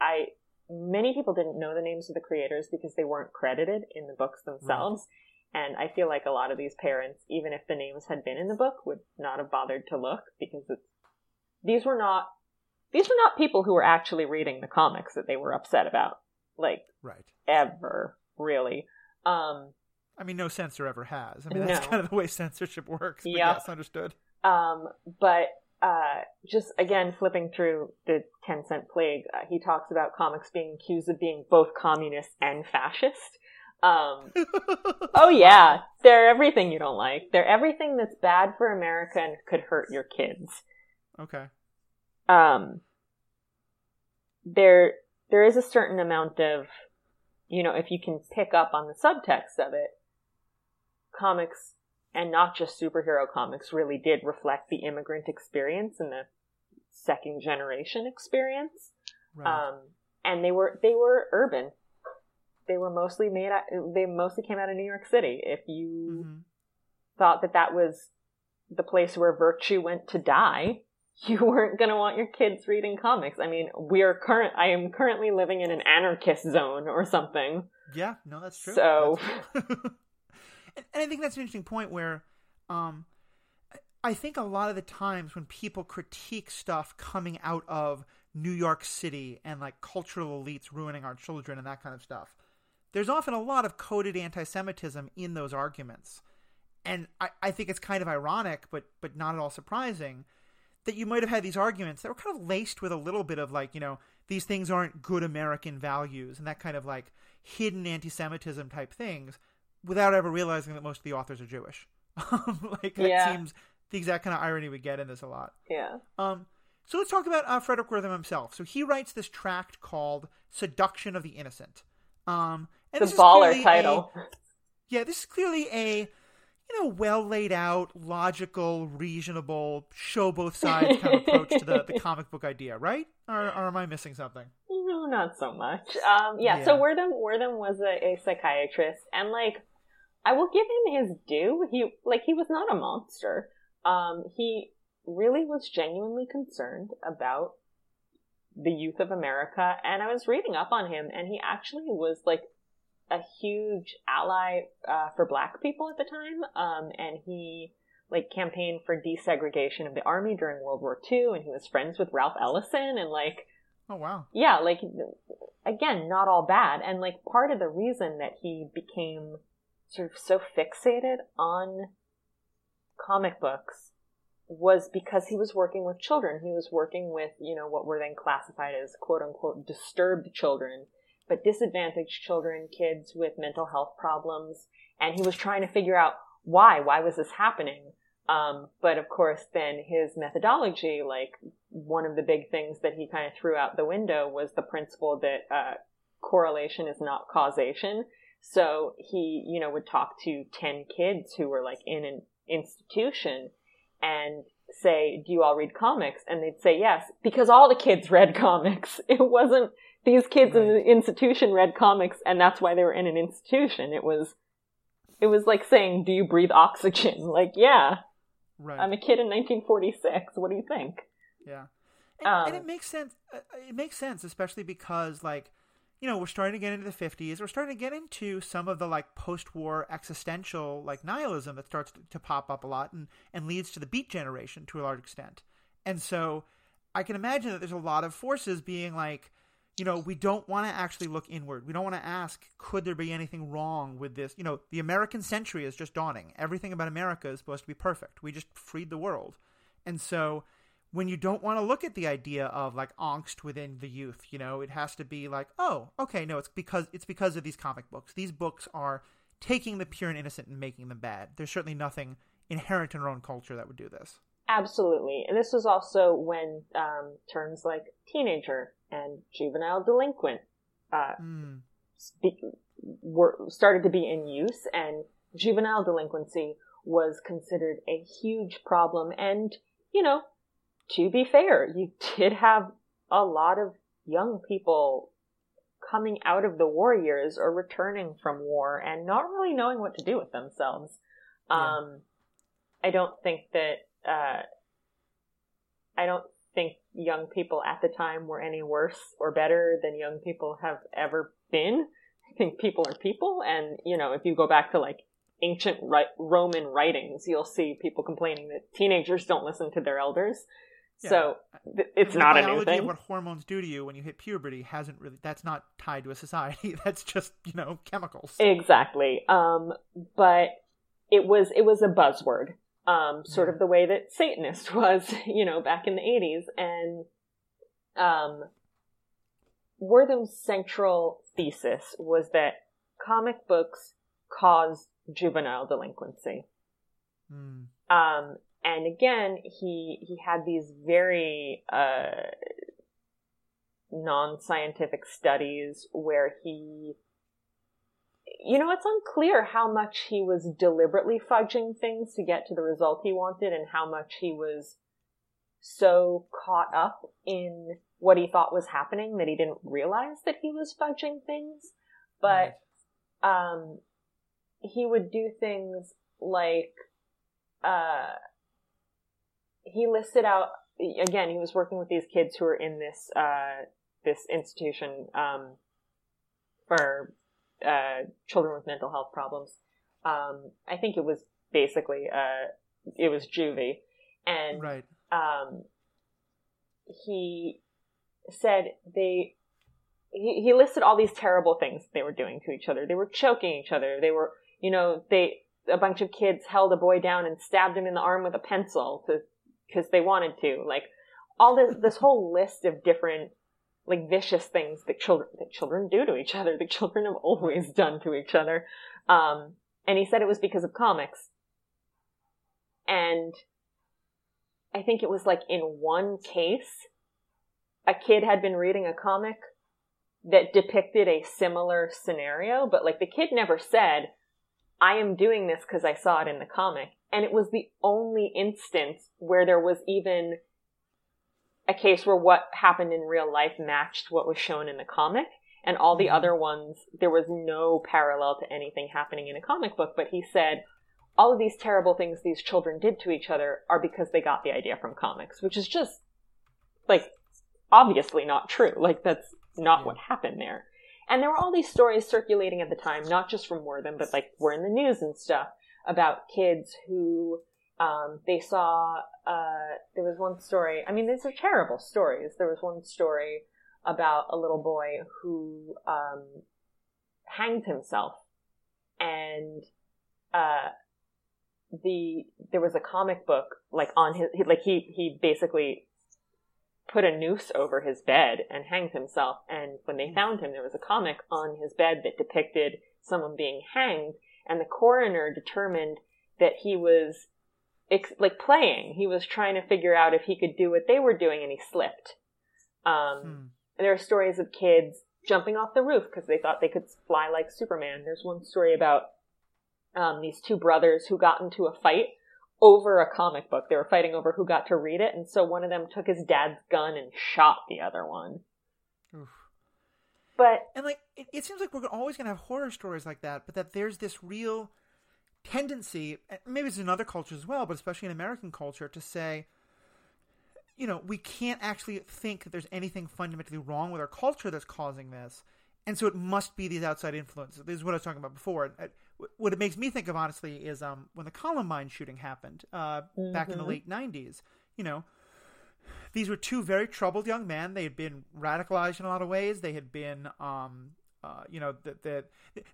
I many people didn't know the names of the creators because they weren't credited in the books themselves. Right. And I feel like a lot of these parents, even if the names had been in the book, would not have bothered to look because it's these were not these were not people who were actually reading the comics that they were upset about. Like, right. ever, really. Um, I mean, no censor ever has. I mean, that's no. kind of the way censorship works. But yep. yes, understood. Um, but uh, just again, flipping through the 10 Cent Plague, uh, he talks about comics being accused of being both communist and fascist. Um, oh yeah, they're everything you don't like. They're everything that's bad for America and could hurt your kids. Okay um, there there is a certain amount of you know if you can pick up on the subtext of it comics and not just superhero comics really did reflect the immigrant experience and the second generation experience right. um, and they were they were urban they were mostly made out, they mostly came out of new york city if you mm-hmm. thought that that was the place where virtue went to die you weren't going to want your kids reading comics. I mean, we are current. I am currently living in an anarchist zone or something. Yeah, no, that's true. So, that's true. and, and I think that's an interesting point where, um, I think a lot of the times when people critique stuff coming out of New York City and like cultural elites ruining our children and that kind of stuff, there's often a lot of coded anti-Semitism in those arguments, and I, I think it's kind of ironic, but but not at all surprising that you might have had these arguments that were kind of laced with a little bit of like, you know, these things aren't good American values and that kind of like hidden anti Semitism type things without ever realizing that most of the authors are Jewish. like that yeah. seems the exact kind of irony we get in this a lot. Yeah. Um so let's talk about uh, Fredric Wertham himself. So he writes this tract called "Seduction of the Innocent." Um, and the baller title. A, yeah, this is clearly a you know, well laid out, logical, reasonable, show both sides kind of approach to the, the comic book idea, right? Or, or am I missing something? No, not so much. Um, yeah, yeah. so Wertham Wertham was a, a psychiatrist, and like, I will give him his due. He like he was not a monster. Um, he really was genuinely concerned about the youth of America, and I was reading up on him, and he actually was like a huge ally uh, for black people at the time, um, and he like campaigned for desegregation of the army during World War II, and he was friends with Ralph Ellison, and like, oh wow, yeah, like again, not all bad, and like part of the reason that he became sort of so fixated on comic books was because he was working with children. He was working with, you know, what were then classified as quote unquote disturbed children but disadvantaged children, kids with mental health problems. And he was trying to figure out why, why was this happening? Um, but of course, then his methodology, like one of the big things that he kind of threw out the window was the principle that uh, correlation is not causation. So he, you know, would talk to 10 kids who were like in an institution and say, do you all read comics? And they'd say yes, because all the kids read comics. It wasn't these kids right. in the institution read comics and that's why they were in an institution. It was, it was like saying, do you breathe oxygen? Like, yeah. Right. I'm a kid in 1946. What do you think? Yeah. And, um, and it makes sense. Uh, it makes sense, especially because like, you know, we're starting to get into the 50s. We're starting to get into some of the like post-war existential like nihilism that starts to, to pop up a lot and, and leads to the beat generation to a large extent. And so I can imagine that there's a lot of forces being like, you know, we don't want to actually look inward. We don't want to ask, could there be anything wrong with this? You know, the American century is just dawning. Everything about America is supposed to be perfect. We just freed the world. And so when you don't want to look at the idea of like angst within the youth, you know, it has to be like, oh, okay, no, it's because it's because of these comic books. These books are taking the pure and innocent and making them bad. There's certainly nothing inherent in our own culture that would do this. Absolutely, and this was also when um, terms like teenager and juvenile delinquent uh, mm. spe- were started to be in use, and juvenile delinquency was considered a huge problem. And you know, to be fair, you did have a lot of young people coming out of the war years or returning from war and not really knowing what to do with themselves. Yeah. Um, I don't think that, uh, I don't think young people at the time were any worse or better than young people have ever been. I think people are people, and you know, if you go back to like ancient Roman writings, you'll see people complaining that teenagers don't listen to their elders. Yeah. So th- it's the not a new thing. what hormones do to you when you hit puberty hasn't really. That's not tied to a society. That's just you know chemicals. Exactly. Um, but it was it was a buzzword. Um, sort of the way that Satanist was, you know, back in the eighties, and um, Wertham's central thesis was that comic books cause juvenile delinquency. Mm. Um, and again, he he had these very uh, non-scientific studies where he you know, it's unclear how much he was deliberately fudging things to get to the result he wanted and how much he was so caught up in what he thought was happening that he didn't realize that he was fudging things. But, um, he would do things like, uh, he listed out again. He was working with these kids who were in this uh, this institution um, for uh, children with mental health problems. Um, I think it was basically uh, it was juvie, and right. um, he said they he, he listed all these terrible things they were doing to each other. They were choking each other. They were you know they a bunch of kids held a boy down and stabbed him in the arm with a pencil because they wanted to. Like all this this whole list of different like vicious things that children that children do to each other, that children have always done to each other. Um, and he said it was because of comics. And I think it was like in one case, a kid had been reading a comic that depicted a similar scenario, but like the kid never said, I am doing this because I saw it in the comic. And it was the only instance where there was even a case where what happened in real life matched what was shown in the comic. And all the mm-hmm. other ones, there was no parallel to anything happening in a comic book. But he said, all of these terrible things these children did to each other are because they got the idea from comics, which is just, like, obviously not true. Like, that's not yeah. what happened there. And there were all these stories circulating at the time, not just from Wertham, but like were in the news and stuff about kids who um, they saw. Uh, there was one story. I mean, these are terrible stories. There was one story about a little boy who um, hanged himself, and uh, the there was a comic book like on his like he he basically put a noose over his bed and hanged himself. And when they hmm. found him, there was a comic on his bed that depicted someone being hanged. And the coroner determined that he was ex- like playing. He was trying to figure out if he could do what they were doing, and he slipped. Um, hmm. There are stories of kids jumping off the roof because they thought they could fly like Superman. There's one story about um, these two brothers who got into a fight over a comic book. They were fighting over who got to read it, and so one of them took his dad's gun and shot the other one. Oof. But and like it, it seems like we're always going to have horror stories like that, but that there's this real tendency, maybe it's in other cultures as well, but especially in American culture, to say, you know, we can't actually think that there's anything fundamentally wrong with our culture that's causing this. And so it must be these outside influences. This is what I was talking about before. What it makes me think of, honestly, is um, when the Columbine shooting happened uh, mm-hmm. back in the mm-hmm. late 90s. You know, these were two very troubled young men. They had been radicalized in a lot of ways. They had been um, uh, you know that the,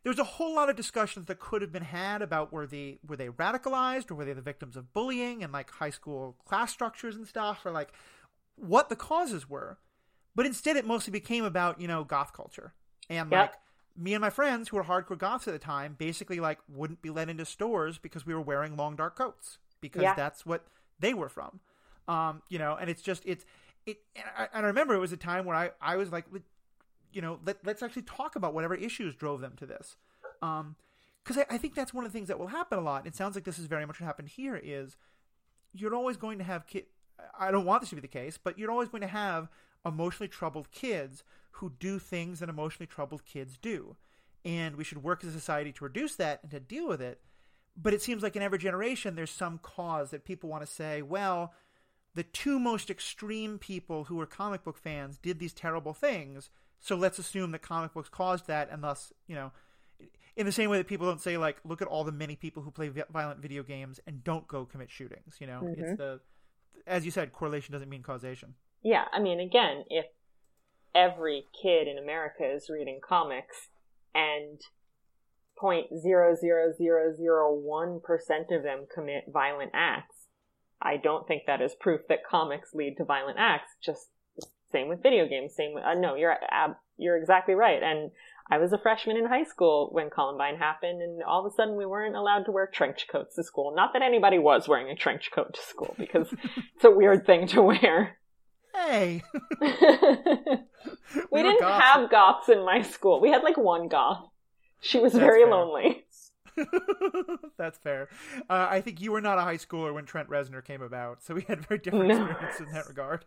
there's a whole lot of discussions that could have been had about were they were they radicalized or were they the victims of bullying and like high school class structures and stuff or like what the causes were but instead it mostly became about you know goth culture and yep. like me and my friends who were hardcore goths at the time basically like wouldn't be let into stores because we were wearing long dark coats because yeah. that's what they were from um you know and it's just it's it and I, and I remember it was a time where I I was like you know, let, us actually talk about whatever issues drove them to this. Um, because I, I, think that's one of the things that will happen a lot. It sounds like this is very much what happened here. Is you're always going to have kid. I don't want this to be the case, but you're always going to have emotionally troubled kids who do things that emotionally troubled kids do, and we should work as a society to reduce that and to deal with it. But it seems like in every generation, there's some cause that people want to say, well, the two most extreme people who were comic book fans did these terrible things so let's assume that comic books caused that, and thus, you know, in the same way that people don't say like, look at all the many people who play violent video games and don't go commit shootings. You know, mm-hmm. it's the, as you said, correlation doesn't mean causation. Yeah, I mean, again, if every kid in America is reading comics and point zero zero zero zero one percent of them commit violent acts, I don't think that is proof that comics lead to violent acts. Just same with video games. Same with, uh, no, you're, you're exactly right. And I was a freshman in high school when Columbine happened, and all of a sudden we weren't allowed to wear trench coats to school. Not that anybody was wearing a trench coat to school, because it's a weird thing to wear. Hey! we, we didn't goths. have goths in my school. We had like one goth. She was That's very fair. lonely. That's fair. Uh, I think you were not a high schooler when Trent Reznor came about, so we had very different no. experiences in that regard.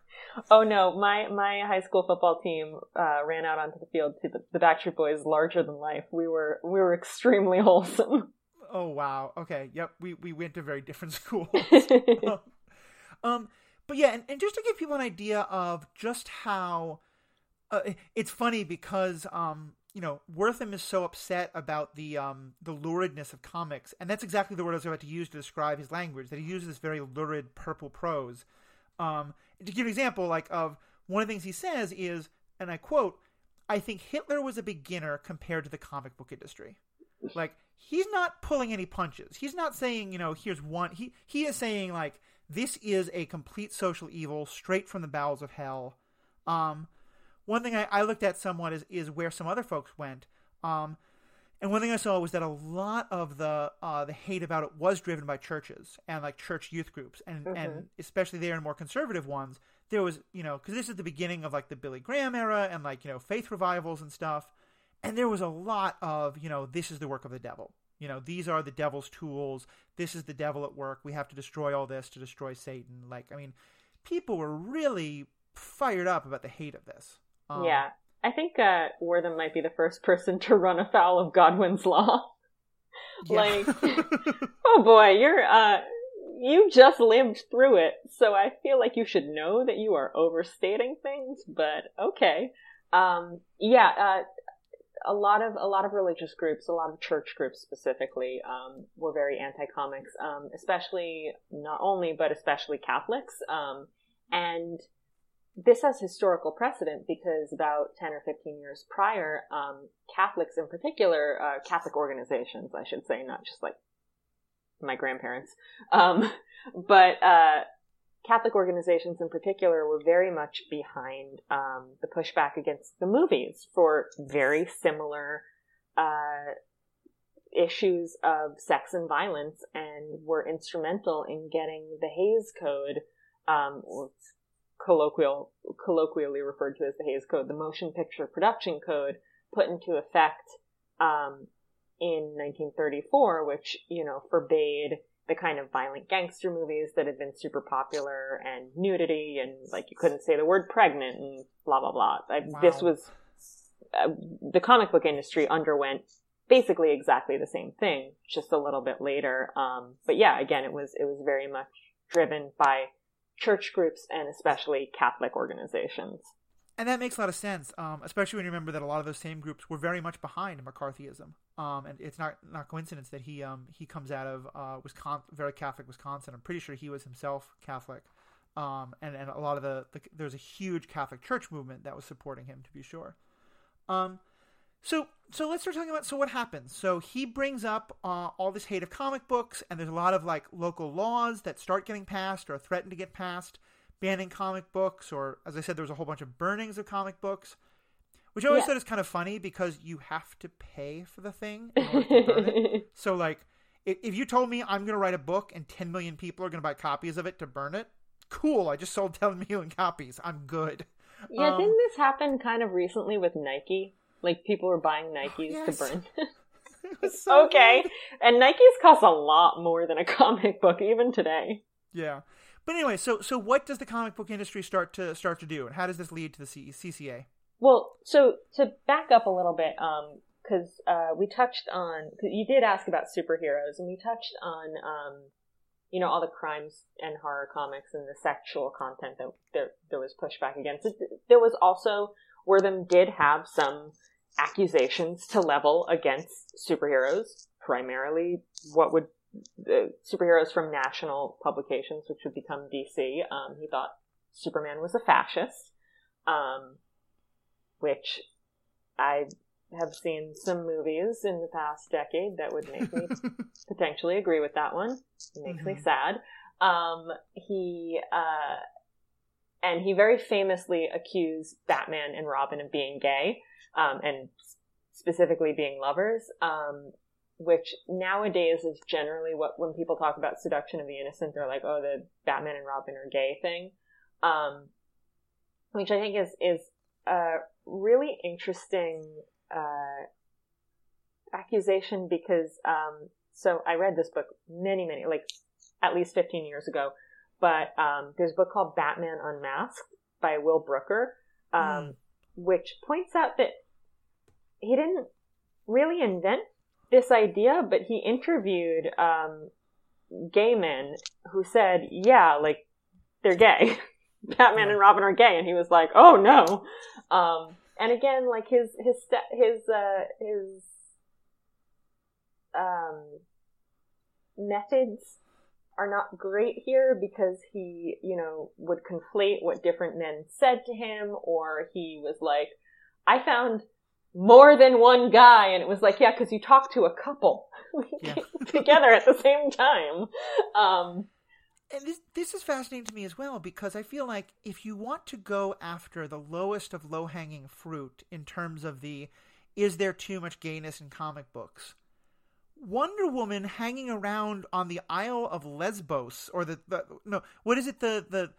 Oh no, my my high school football team uh, ran out onto the field to the, the Backstreet Boys larger than life. We were we were extremely wholesome. Oh wow. Okay. Yep. We we went to very different schools. um, um, but yeah, and, and just to give people an idea of just how uh, it's funny because um you know, Wertham is so upset about the um, the luridness of comics, and that's exactly the word I was about to use to describe his language. That he uses this very lurid purple prose. Um, to give an example, like of one of the things he says is, and I quote, "I think Hitler was a beginner compared to the comic book industry." Like he's not pulling any punches. He's not saying, you know, here's one. He he is saying like this is a complete social evil straight from the bowels of hell. Um, one thing I, I looked at somewhat is, is where some other folks went. Um, and one thing I saw was that a lot of the uh, the hate about it was driven by churches and like church youth groups, and mm-hmm. and especially there in more conservative ones. There was you know because this is the beginning of like the Billy Graham era and like you know faith revivals and stuff, and there was a lot of you know this is the work of the devil. You know these are the devil's tools. This is the devil at work. We have to destroy all this to destroy Satan. Like I mean, people were really fired up about the hate of this. Um, yeah. I think uh, Wertham might be the first person to run afoul of Godwin's law. like, oh boy, you're uh, you just lived through it, so I feel like you should know that you are overstating things. But okay, um, yeah, uh, a lot of a lot of religious groups, a lot of church groups specifically, um, were very anti-comics, um, especially not only but especially Catholics, um, and this has historical precedent because about 10 or 15 years prior, um, Catholics in particular, uh, Catholic organizations, I should say, not just like my grandparents, um, but uh, Catholic organizations in particular were very much behind um, the pushback against the movies for very similar uh, issues of sex and violence and were instrumental in getting the Hays Code, um, colloquial, colloquially referred to as the Hays Code, the Motion Picture Production Code, put into effect um, in 1934, which you know forbade the kind of violent gangster movies that had been super popular and nudity and like you couldn't say the word pregnant and blah blah blah. Wow. This was uh, the comic book industry underwent basically exactly the same thing, just a little bit later. Um, but yeah, again, it was it was very much driven by church groups and especially Catholic organizations. And that makes a lot of sense, um, especially when you remember that a lot of those same groups were very much behind McCarthyism. Um, and it's not not coincidence that he um, he comes out of uh, Wisconsin, very Catholic Wisconsin. I'm pretty sure he was himself Catholic. Um, and and a lot of the, the there's a huge Catholic Church movement that was supporting him, to be sure. Um, so so let's start talking about so what happens. So he brings up uh, all this hate of comic books, and there's a lot of like local laws that start getting passed or threaten to get passed banning comic books, or as I said, there was a whole bunch of burnings of comic books, which I always yeah. thought is kind of funny because you have to pay for the thing so, like, if, if you told me I'm going to write a book and 10 million people are going to buy copies of it to burn it, cool. I just sold 10 million copies. I'm good. Yeah, um, didn't this happen kind of recently with Nike? Like, people were buying Nikes yes. to burn. so okay. And Nikes cost a lot more than a comic book, even today. Yeah. But anyway, so so what does the comic book industry start to start to do, and how does this lead to the C- CCA? Well, so to back up a little bit, because um, uh, we touched on, you did ask about superheroes, and we touched on, um, you know, all the crimes and horror comics and the sexual content that there there was pushback against. There was also Wertham did have some accusations to level against superheroes, primarily what would the superheroes from national publications, which would become DC. Um, he thought Superman was a fascist, um, which I have seen some movies in the past decade that would make me potentially agree with that one. It makes mm-hmm. me sad. Um, he uh, and he very famously accused Batman and Robin of being gay, um, and specifically being lovers. Um, which nowadays is generally what when people talk about seduction of the innocent, they're like, oh, the Batman and Robin are gay thing, um, which I think is is a really interesting uh, accusation because um, so I read this book many many like at least fifteen years ago, but um, there's a book called Batman Unmasked by Will Brooker, mm. which points out that he didn't really invent this idea, but he interviewed um, gay men who said, "Yeah, like they're gay. Batman and Robin are gay," and he was like, "Oh no." Um, and again, like his his his uh, his um, methods are not great here because he, you know, would conflate what different men said to him, or he was like, I found more than one guy and it was like yeah because you talk to a couple. Yeah. together at the same time. Um, and this this is fascinating to me as well because I feel like if you want to go after the lowest of low hanging fruit in terms of the is there too much gayness in comic books, Wonder Woman hanging around on the Isle of Lesbos or the, the no what is it the the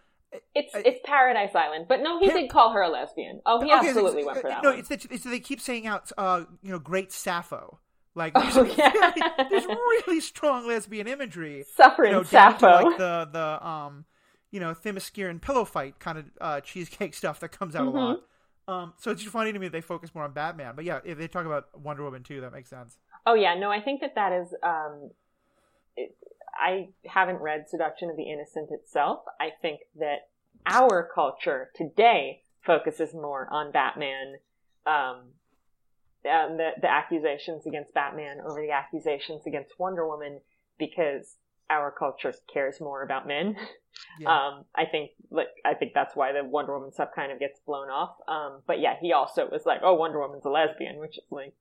it's it's Paradise Island, but no, he did call her a lesbian. Oh, he okay, absolutely went for that. No, one. it's that it's they keep saying out, uh, you know, great Sappho. Like there's, oh, yeah. really, there's really strong lesbian imagery. Suffering you know, Sappho, like the the um, you know, Themyscira pillow fight kind of uh, cheesecake stuff that comes out mm-hmm. a lot. Um, so it's just funny to me that they focus more on Batman, but yeah, if they talk about Wonder Woman too, that makes sense. Oh yeah, no, I think that that is um, it, I haven't read Seduction of the Innocent itself. I think that our culture today focuses more on Batman, um, and the, the accusations against Batman over the accusations against Wonder Woman because our culture cares more about men. Yeah. Um, I think, like, I think that's why the Wonder Woman stuff kind of gets blown off. Um, but yeah, he also was like, "Oh, Wonder Woman's a lesbian," which is like,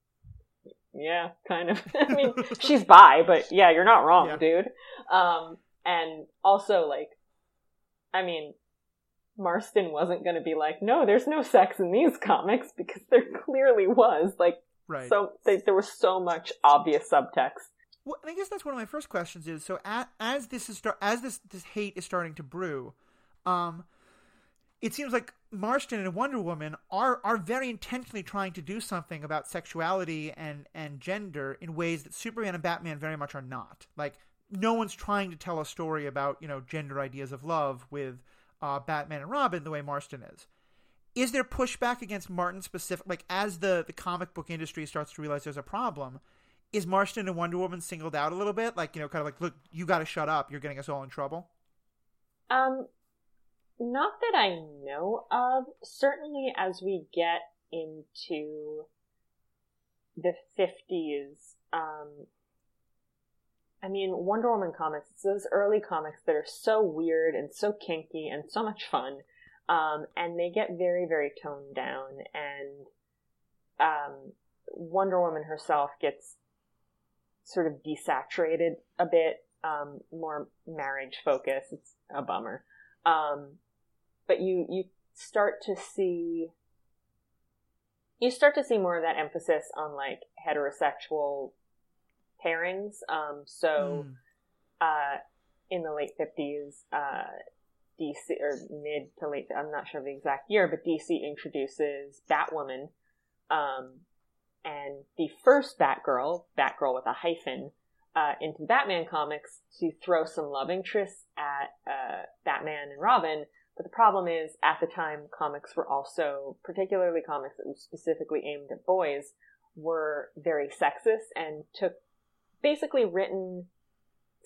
yeah, kind of. I mean, she's bi, but yeah, you're not wrong, yeah. dude. Um, and also like, I mean, Marston wasn't going to be like, no, there's no sex in these comics because there clearly was. Like, Right. So they, there was so much obvious subtext. Well, I guess that's one of my first questions. Is so as, as this is start as this this hate is starting to brew, um, it seems like Marston and Wonder Woman are are very intentionally trying to do something about sexuality and and gender in ways that Superman and Batman very much are not. Like no one's trying to tell a story about you know gender ideas of love with uh, Batman and Robin the way Marston is. Is there pushback against Martin specific? Like as the the comic book industry starts to realize there's a problem, is Marston and Wonder Woman singled out a little bit? Like you know, kind of like, look, you got to shut up. You're getting us all in trouble. Um, not that I know of. Certainly, as we get into the fifties, um, I mean, Wonder Woman comics. It's those early comics that are so weird and so kinky and so much fun um, and they get very, very toned down. And um, Wonder Woman herself gets sort of desaturated a bit, um, more marriage focus. It's a bummer. Um, but you you start to see you start to see more of that emphasis on like heterosexual pairings. Um, so mm. uh, in the late fifties, uh, DC or mid to late. I'm not sure of the exact year, but DC introduces Batwoman, um, and the first Batgirl, Batgirl with a hyphen, uh, into Batman comics to throw some love interests at uh, Batman and Robin. But the problem is, at the time, comics were also, particularly comics that were specifically aimed at boys, were very sexist and took basically written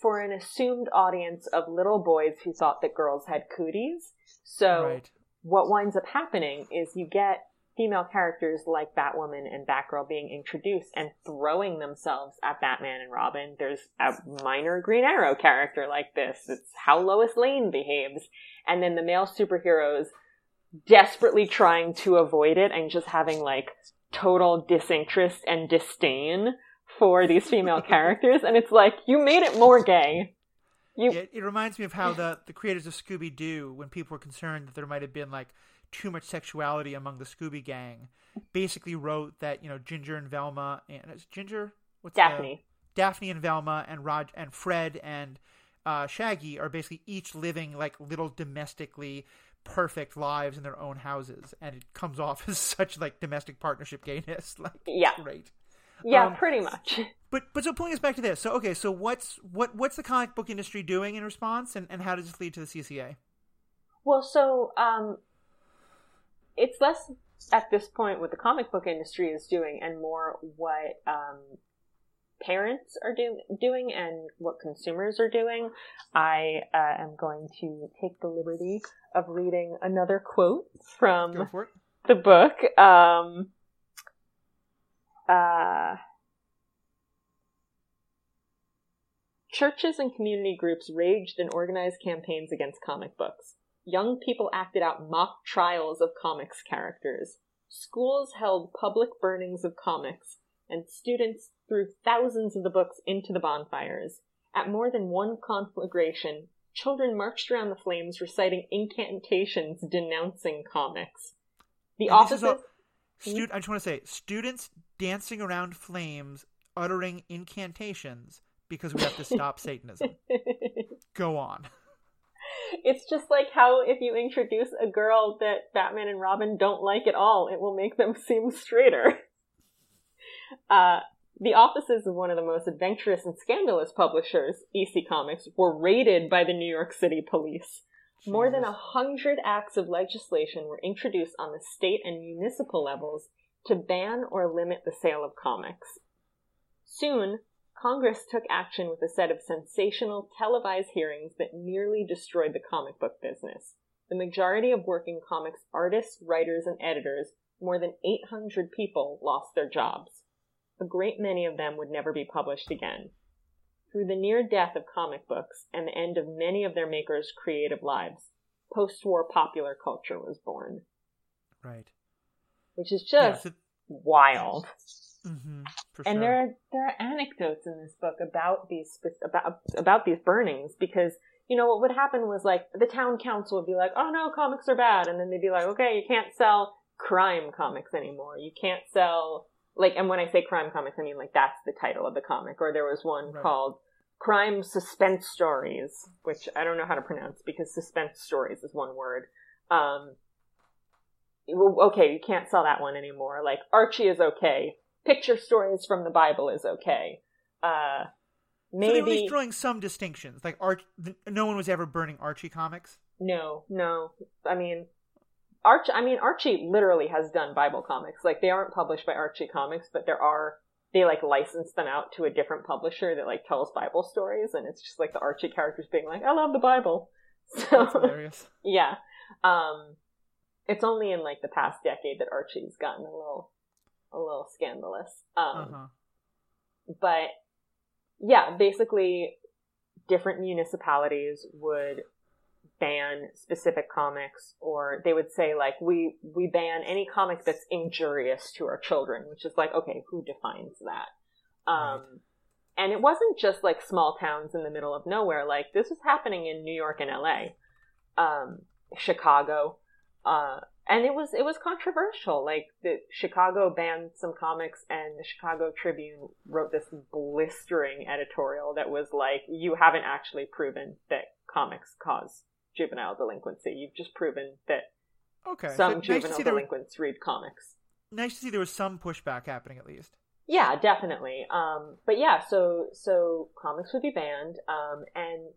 for an assumed audience of little boys who thought that girls had cooties. So right. what winds up happening is you get female characters like Batwoman and Batgirl being introduced and throwing themselves at Batman and Robin. There's a minor Green Arrow character like this. It's how Lois Lane behaves. And then the male superheroes desperately trying to avoid it and just having like total disinterest and disdain for these female characters, and it's like you made it more gay. You... It, it reminds me of how the the creators of Scooby Doo, when people were concerned that there might have been like too much sexuality among the Scooby Gang, basically wrote that you know Ginger and Velma and is Ginger what's Daphne, the, Daphne and Velma and Rod and Fred and uh, Shaggy are basically each living like little domestically perfect lives in their own houses, and it comes off as such like domestic partnership gayness. Like, yeah, great. Yeah, um, pretty much. But but so pulling us back to this. So okay, so what's what what's the comic book industry doing in response, and, and how does this lead to the CCA? Well, so um, it's less at this point what the comic book industry is doing, and more what um, parents are do- doing and what consumers are doing. I uh, am going to take the liberty of reading another quote from the book. Um, uh, churches and community groups raged and organized campaigns against comic books. Young people acted out mock trials of comics characters. Schools held public burnings of comics, and students threw thousands of the books into the bonfires. At more than one conflagration, children marched around the flames reciting incantations denouncing comics. The offices. Hmm? Stu- I just want to say, students dancing around flames, uttering incantations because we have to stop Satanism. Go on. It's just like how if you introduce a girl that Batman and Robin don't like at all, it will make them seem straighter. Uh, the offices of one of the most adventurous and scandalous publishers, EC Comics, were raided by the New York City police. More than a hundred acts of legislation were introduced on the state and municipal levels to ban or limit the sale of comics. Soon, Congress took action with a set of sensational televised hearings that nearly destroyed the comic book business. The majority of working comics artists, writers, and editors, more than 800 people, lost their jobs. A great many of them would never be published again. Through the near death of comic books and the end of many of their makers' creative lives, post war popular culture was born. Right which is just yeah, wild. Mm-hmm, and sure. there are there are anecdotes in this book about these about about these burnings because you know what would happen was like the town council would be like, "Oh no, comics are bad," and then they'd be like, "Okay, you can't sell crime comics anymore. You can't sell like, and when I say crime comics, I mean like that's the title of the comic. Or there was one right. called Crime Suspense Stories, which I don't know how to pronounce because suspense stories is one word. Um, okay, you can't sell that one anymore. Like Archie is okay. Picture stories from the Bible is okay. Uh, maybe so at least drawing some distinctions. Like Arch, no one was ever burning Archie comics. No, no. I mean, Arch. I mean, Archie literally has done Bible comics. Like they aren't published by Archie Comics, but there are. They like license them out to a different publisher that like tells Bible stories, and it's just like the Archie characters being like, "I love the Bible." So, yeah. Um, it's only in like the past decade that Archie's gotten a little, a little scandalous. Um, uh-huh. but yeah, basically, different municipalities would ban specific comics or they would say like we we ban any comic that's injurious to our children which is like okay who defines that um right. and it wasn't just like small towns in the middle of nowhere like this was happening in new york and la um chicago uh, and it was it was controversial. Like the Chicago banned some comics, and the Chicago Tribune wrote this blistering editorial that was like, "You haven't actually proven that comics cause juvenile delinquency. You've just proven that okay, some so juvenile nice delinquents read comics." Nice to see there was some pushback happening at least. Yeah, definitely. Um, but yeah, so so comics would be banned, um, and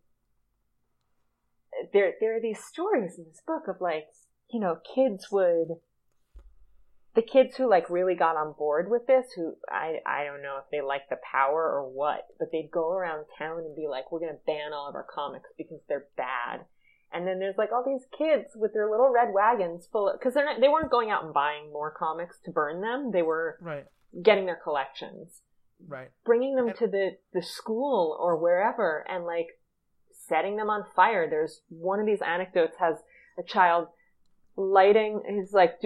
there there are these stories in this book of like you know, kids would the kids who like really got on board with this, who I I don't know if they like the power or what, but they'd go around town and be like, "We're gonna ban all of our comics because they're bad." And then there's like all these kids with their little red wagons full of because they're not they weren't going out and buying more comics to burn them. They were right. getting their collections, right, bringing them and- to the the school or wherever, and like setting them on fire. There's one of these anecdotes has a child lighting he's like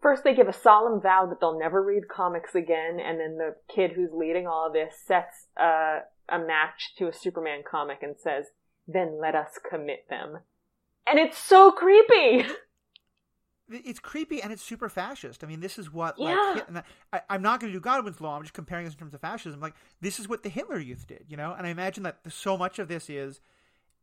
first they give a solemn vow that they'll never read comics again and then the kid who's leading all of this sets a, a match to a superman comic and says then let us commit them and it's so creepy it's creepy and it's super fascist. I mean, this is what yeah. like I, am not going to do Godwin's law. I'm just comparing this in terms of fascism. Like this is what the Hitler Youth did, you know. And I imagine that so much of this is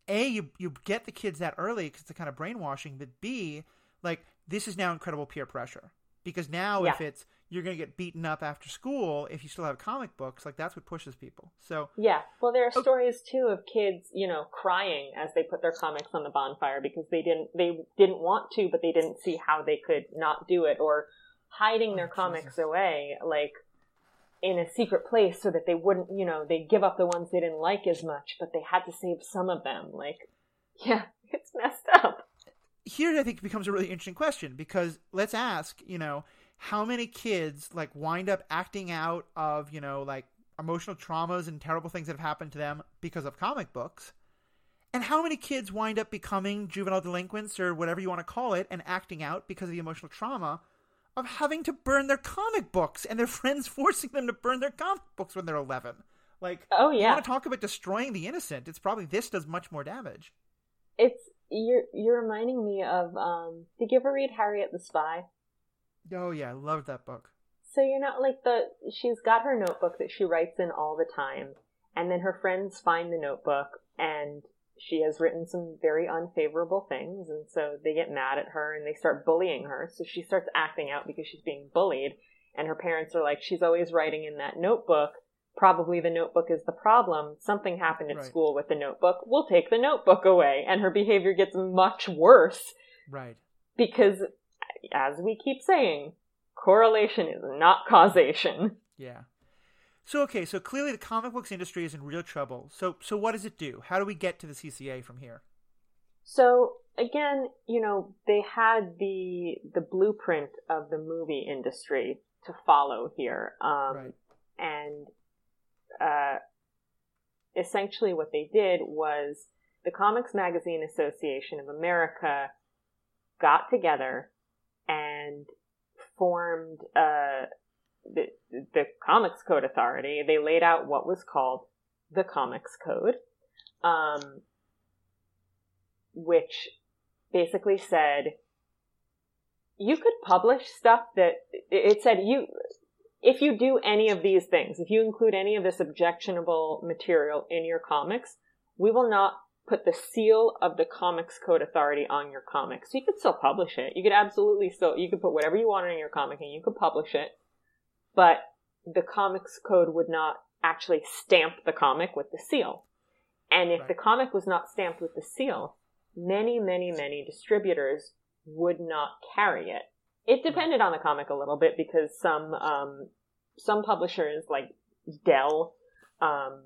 a you you get the kids that early because it's a kind of brainwashing, but b like this is now incredible peer pressure because now yeah. if it's you're going to get beaten up after school if you still have comic books like that's what pushes people so yeah well there are okay. stories too of kids you know crying as they put their comics on the bonfire because they didn't they didn't want to but they didn't see how they could not do it or hiding their oh, comics Jesus. away like in a secret place so that they wouldn't you know they give up the ones they didn't like as much but they had to save some of them like yeah it's messed up here I think becomes a really interesting question because let's ask, you know, how many kids like wind up acting out of, you know, like emotional traumas and terrible things that have happened to them because of comic books? And how many kids wind up becoming juvenile delinquents or whatever you want to call it and acting out because of the emotional trauma of having to burn their comic books and their friends forcing them to burn their comic books when they're 11? Like, oh yeah, you want to talk about destroying the innocent? It's probably this does much more damage. It's you're you're reminding me of um did you ever read Harriet the Spy? Oh yeah, I loved that book. So you're not like the she's got her notebook that she writes in all the time and then her friends find the notebook and she has written some very unfavorable things and so they get mad at her and they start bullying her so she starts acting out because she's being bullied and her parents are like she's always writing in that notebook probably the notebook is the problem. Something happened at right. school with the notebook. We'll take the notebook away. And her behavior gets much worse. Right. Because, as we keep saying, correlation is not causation. Yeah. So okay, so clearly the comic books industry is in real trouble. So so what does it do? How do we get to the CCA from here? So again, you know, they had the the blueprint of the movie industry to follow here. Um, right. and uh, essentially what they did was the Comics Magazine Association of America got together and formed uh, the, the Comics Code Authority. They laid out what was called the Comics Code, um, which basically said you could publish stuff that it said you if you do any of these things, if you include any of this objectionable material in your comics, we will not put the seal of the Comics Code Authority on your comics. So you could still publish it. You could absolutely still, you could put whatever you wanted in your comic and you could publish it. But the Comics Code would not actually stamp the comic with the seal. And if right. the comic was not stamped with the seal, many, many, many distributors would not carry it. It depended on the comic a little bit because some um, some publishers like Dell um,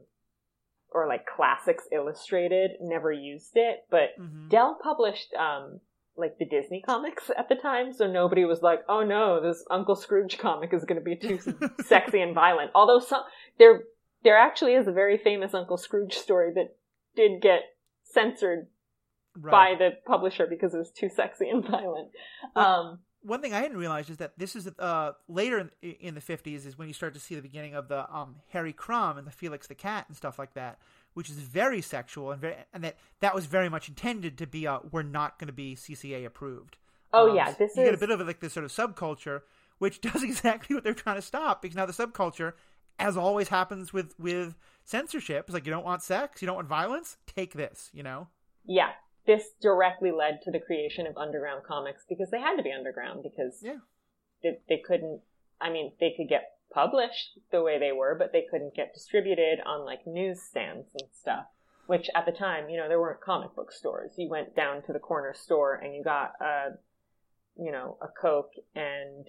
or like Classics Illustrated never used it, but mm-hmm. Dell published um, like the Disney comics at the time, so nobody was like, "Oh no, this Uncle Scrooge comic is going to be too sexy and violent." Although some there there actually is a very famous Uncle Scrooge story that did get censored right. by the publisher because it was too sexy and violent. Um, one thing I hadn't realized is that this is uh, later in, in, the 50s is when you start to see the beginning of the um, R. Crumb and the Felix the Cat and stuff like that, which is very sexual and very, and that that was very much intended to be a we're not going to be CCA approved. Oh um, yeah, this you is... get a bit of like this sort of subculture which does exactly what they're trying to stop because now the subculture, as always happens with with censorship, is like you don't want sex, you don't want violence, take this, you know. Yeah, this directly led to the creation of underground comics because they had to be underground because yeah. they, they couldn't i mean they could get published the way they were but they couldn't get distributed on like newsstands and stuff which at the time you know there weren't comic book stores you went down to the corner store and you got a you know a coke and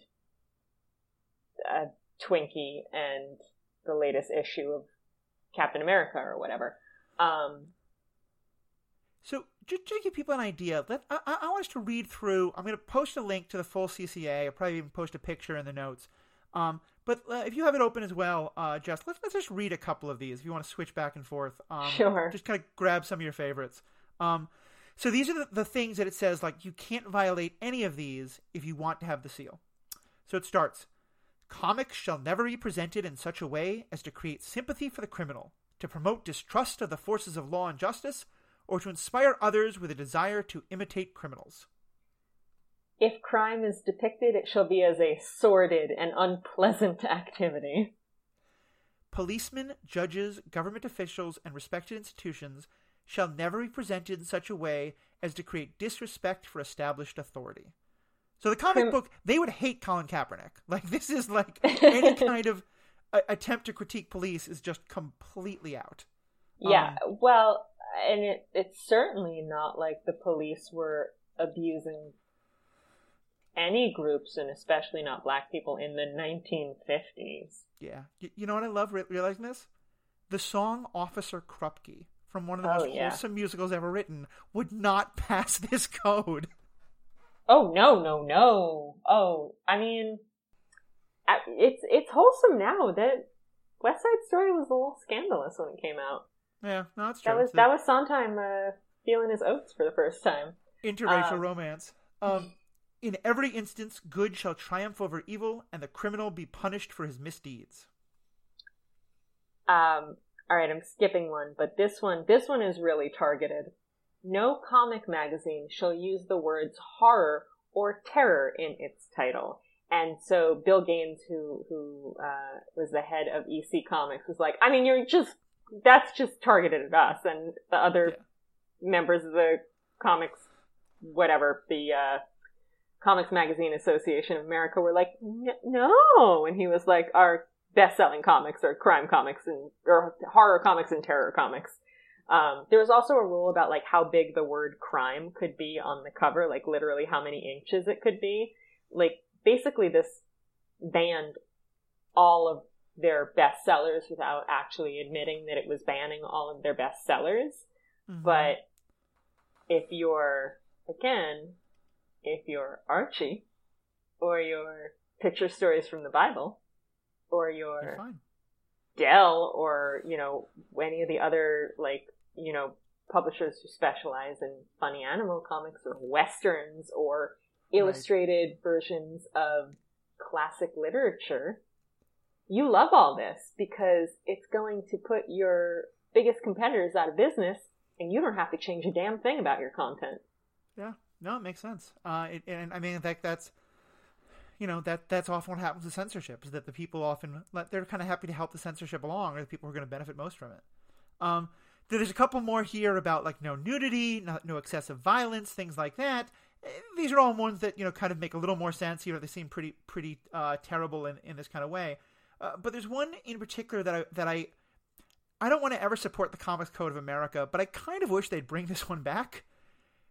a twinkie and the latest issue of captain america or whatever um, so just to give people an idea, let, I, I, want us to read through. I'm going to post a link to the full CCA. I'll probably even post a picture in the notes. Um, but uh, if you have it open as well, uh, Jess, let's, let's just read a couple of these if you want to switch back and forth. Um, sure. Just kind of grab some of your favorites. Um, so these are the, the things that it says, like, you can't violate any of these if you want to have the seal. So it starts Comics shall never be presented in such a way as to create sympathy for the criminal, to promote distrust of the forces of law and justice, or to inspire others with a desire to imitate criminals. If crime is depicted, it shall be as a sordid and unpleasant activity. Policemen, judges, government officials, and respected institutions shall never be presented in such a way as to create disrespect for established authority. So the comic Crim- book, they would hate Colin Kaepernick. Like this is like any kind of a- attempt to critique police is just completely out. Yeah, um, well, and it it's certainly not like the police were abusing any groups and especially not black people in the 1950s. Yeah. You, you know what I love re- realizing this? The song Officer Krupke from one of the oh, most yeah. wholesome musicals ever written would not pass this code. Oh no, no, no. Oh, I mean it's it's wholesome now. That West Side Story was a little scandalous when it came out. Yeah, no, that's true. That was that was Sondheim uh, feeling his oats for the first time. Interracial um, romance. Um, in every instance, good shall triumph over evil, and the criminal be punished for his misdeeds. Um. All right, I'm skipping one, but this one, this one is really targeted. No comic magazine shall use the words horror or terror in its title. And so Bill Gaines, who who uh, was the head of EC Comics, was like, I mean, you're just that's just targeted at us and the other yeah. members of the comics, whatever, the uh, Comics Magazine Association of America were like, no. And he was like, our best selling comics are crime comics and, or horror comics and terror comics. Um, there was also a rule about like how big the word crime could be on the cover, like literally how many inches it could be. Like basically this banned all of their bestsellers without actually admitting that it was banning all of their bestsellers. Mm-hmm. But if you're, again, if you're Archie, or your picture stories from the Bible, or your Dell, or, you know, any of the other, like, you know, publishers who specialize in funny animal comics or westerns or illustrated right. versions of classic literature, you love all this because it's going to put your biggest competitors out of business and you don't have to change a damn thing about your content. Yeah, no, it makes sense. Uh, it, and I mean, in fact, that's you know that that's often what happens with censorship is that the people often they're kind of happy to help the censorship along, or the people who are going to benefit most from it. Um, there's a couple more here about like no nudity, not, no excessive violence, things like that. Eh, these are all ones that you know kind of make a little more sense here. They seem pretty pretty uh, terrible in, in this kind of way. Uh, but there's one in particular that I that I I don't want to ever support the Comics Code of America, but I kind of wish they'd bring this one back.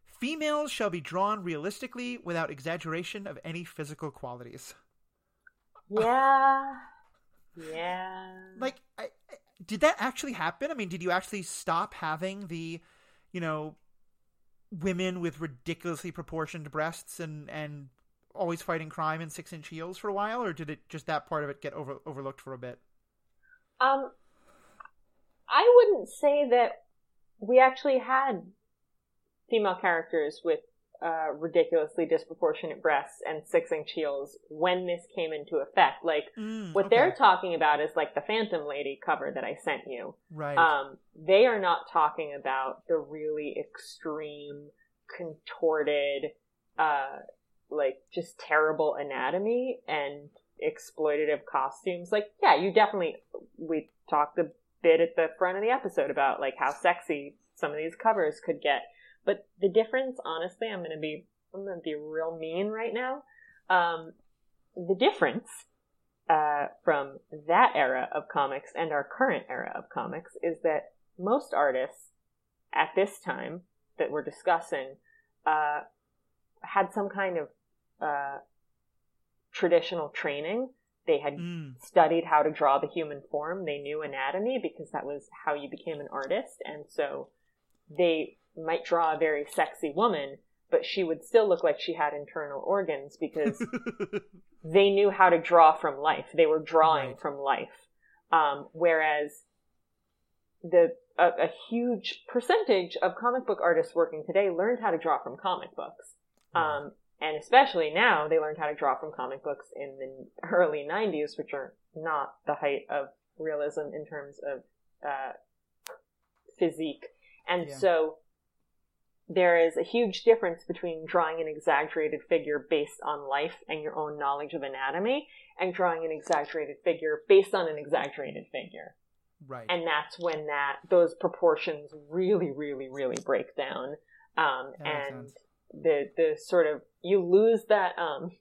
Females shall be drawn realistically without exaggeration of any physical qualities. Yeah. Yeah. Like, I, did that actually happen? I mean, did you actually stop having the, you know, women with ridiculously proportioned breasts and and always fighting crime in six inch heels for a while, or did it just that part of it get over overlooked for a bit? Um, I wouldn't say that we actually had female characters with uh, ridiculously disproportionate breasts and six inch heels when this came into effect. Like mm, what okay. they're talking about is like the Phantom Lady cover that I sent you. Right. Um, they are not talking about the really extreme, contorted, uh, like just terrible anatomy and exploitative costumes. Like, yeah, you definitely, we talked a bit at the front of the episode about like how sexy some of these covers could get. But the difference, honestly, I'm gonna be, I'm gonna be real mean right now. Um, the difference, uh, from that era of comics and our current era of comics is that most artists at this time that we're discussing, uh, had some kind of uh, traditional training. They had Mm. studied how to draw the human form. They knew anatomy because that was how you became an artist. And so they might draw a very sexy woman, but she would still look like she had internal organs because they knew how to draw from life. They were drawing Right. from life. Um, whereas the a, a huge percentage of comic book artists working today learned how to draw from comic books. Um, and especially now, they learned how to draw from comic books in the early 90s, which are not the height of realism in terms of uh, physique. And Yeah. so there is a huge difference between drawing an exaggerated figure based on life and your own knowledge of anatomy and drawing an exaggerated figure based on an exaggerated figure right. and that's when that those proportions really really really break down um, and the the sort of you lose that um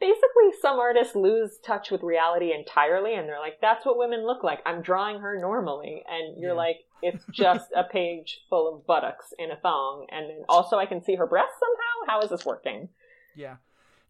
basically some artists lose touch with reality entirely and they're like that's what women look like i'm drawing her normally and you're Yeah. like it's just a page full of buttocks in a thong and then also i can see her breasts somehow how is this working Yeah.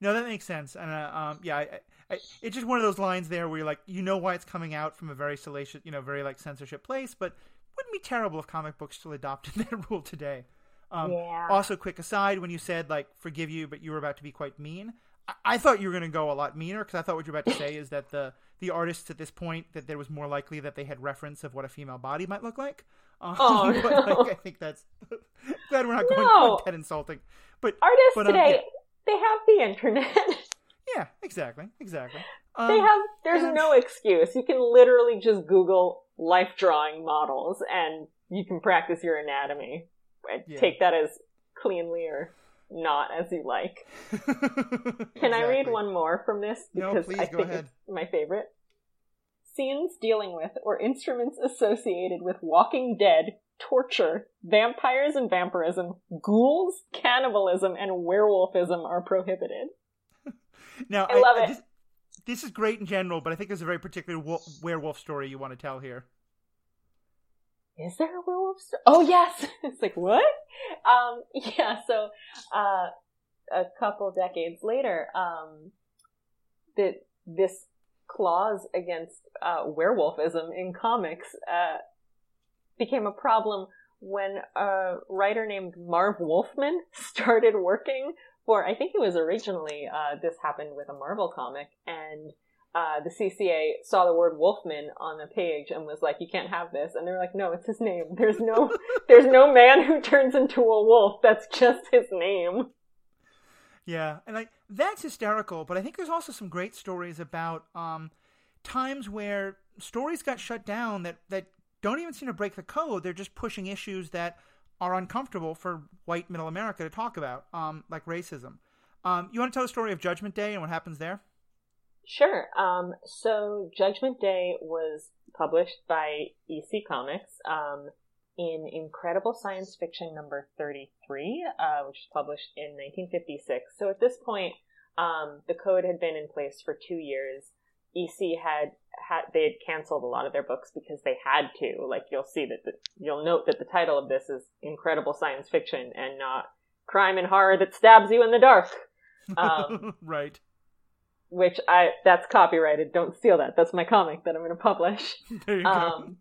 No, that makes sense. And uh, um, yeah, I, I, it's just one of those lines there where you're like, you know why it's coming out from a very salacious, you know, very like censorship place, but wouldn't be terrible if comic books still adopted that rule today. Um, Yeah. Also, quick aside, when you said like forgive you, but you were about to be quite mean, I, I thought you were going to go a lot meaner because I thought what you were about to say is that the the artists at this point that there was more likely that they had reference of what a female body might look like. Um, Oh, but, like, I think that's glad we're not going No. quite that insulting. But artists but, um, today yeah. they have the internet Yeah, exactly, exactly. they Um, have there's and no excuse you can literally just google life drawing models and you can practice your anatomy Yeah. take that as cleanly or not as you like can i read one more from this No, because please, i go think ahead. it's my favorite scenes dealing with or instruments associated with walking dead torture vampires and vampirism ghouls cannibalism and werewolfism are prohibited Now, I love it. This, this is great in general, but I think there's a very particular wo- werewolf story you want to tell here. Is there a werewolf story? Oh yes. it's like what? Um, yeah. So, uh, a couple decades later, um, that this clause against uh, werewolfism in comics uh, became a problem when a writer named Marv Wolfman started working for. I think it was originally uh, this happened with a Marvel comic and uh, the CCA saw the word Wolfman on the page and was like, "You can't have this," and they're like, "No, it's his name. There's no, there's no man who turns into a wolf. That's just his name." Yeah, and like that's hysterical. But I think there's also some great stories about um, times where stories got shut down that that don't even seem to break the code. They're just pushing issues that are uncomfortable for white middle America to talk about, um, like racism. Um, you want to tell the story of Judgment Day and what happens there? Sure. Um, so Judgment Day was published by EC Comics um, in Incredible Science Fiction number 33, uh, which was published in 1956. So at this point, um, the code had been in place for two years. EC had had they had canceled a lot of their books because they had to. Like you'll see that the, you'll note that the title of this is Incredible Science Fiction and not Crime and Horror that stabs you in the dark. Um, right. Which I that's copyrighted. Don't steal that. That's my comic that I'm going to publish. There you Um,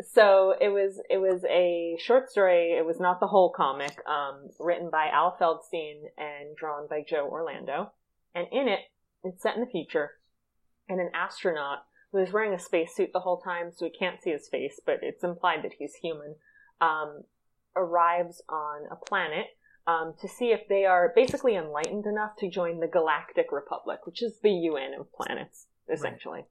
so it was it was a short story. It was not the whole comic. Um, written by Al Feldstein and drawn by Joe Orlando. And in it, it's set in the future, and an astronaut who is wearing a spacesuit the whole time, so we can't see his face, but it's implied that he's human. Um, arrives on a planet um, to see if they are basically enlightened enough to join the Galactic Republic, which is the UN of planets, essentially.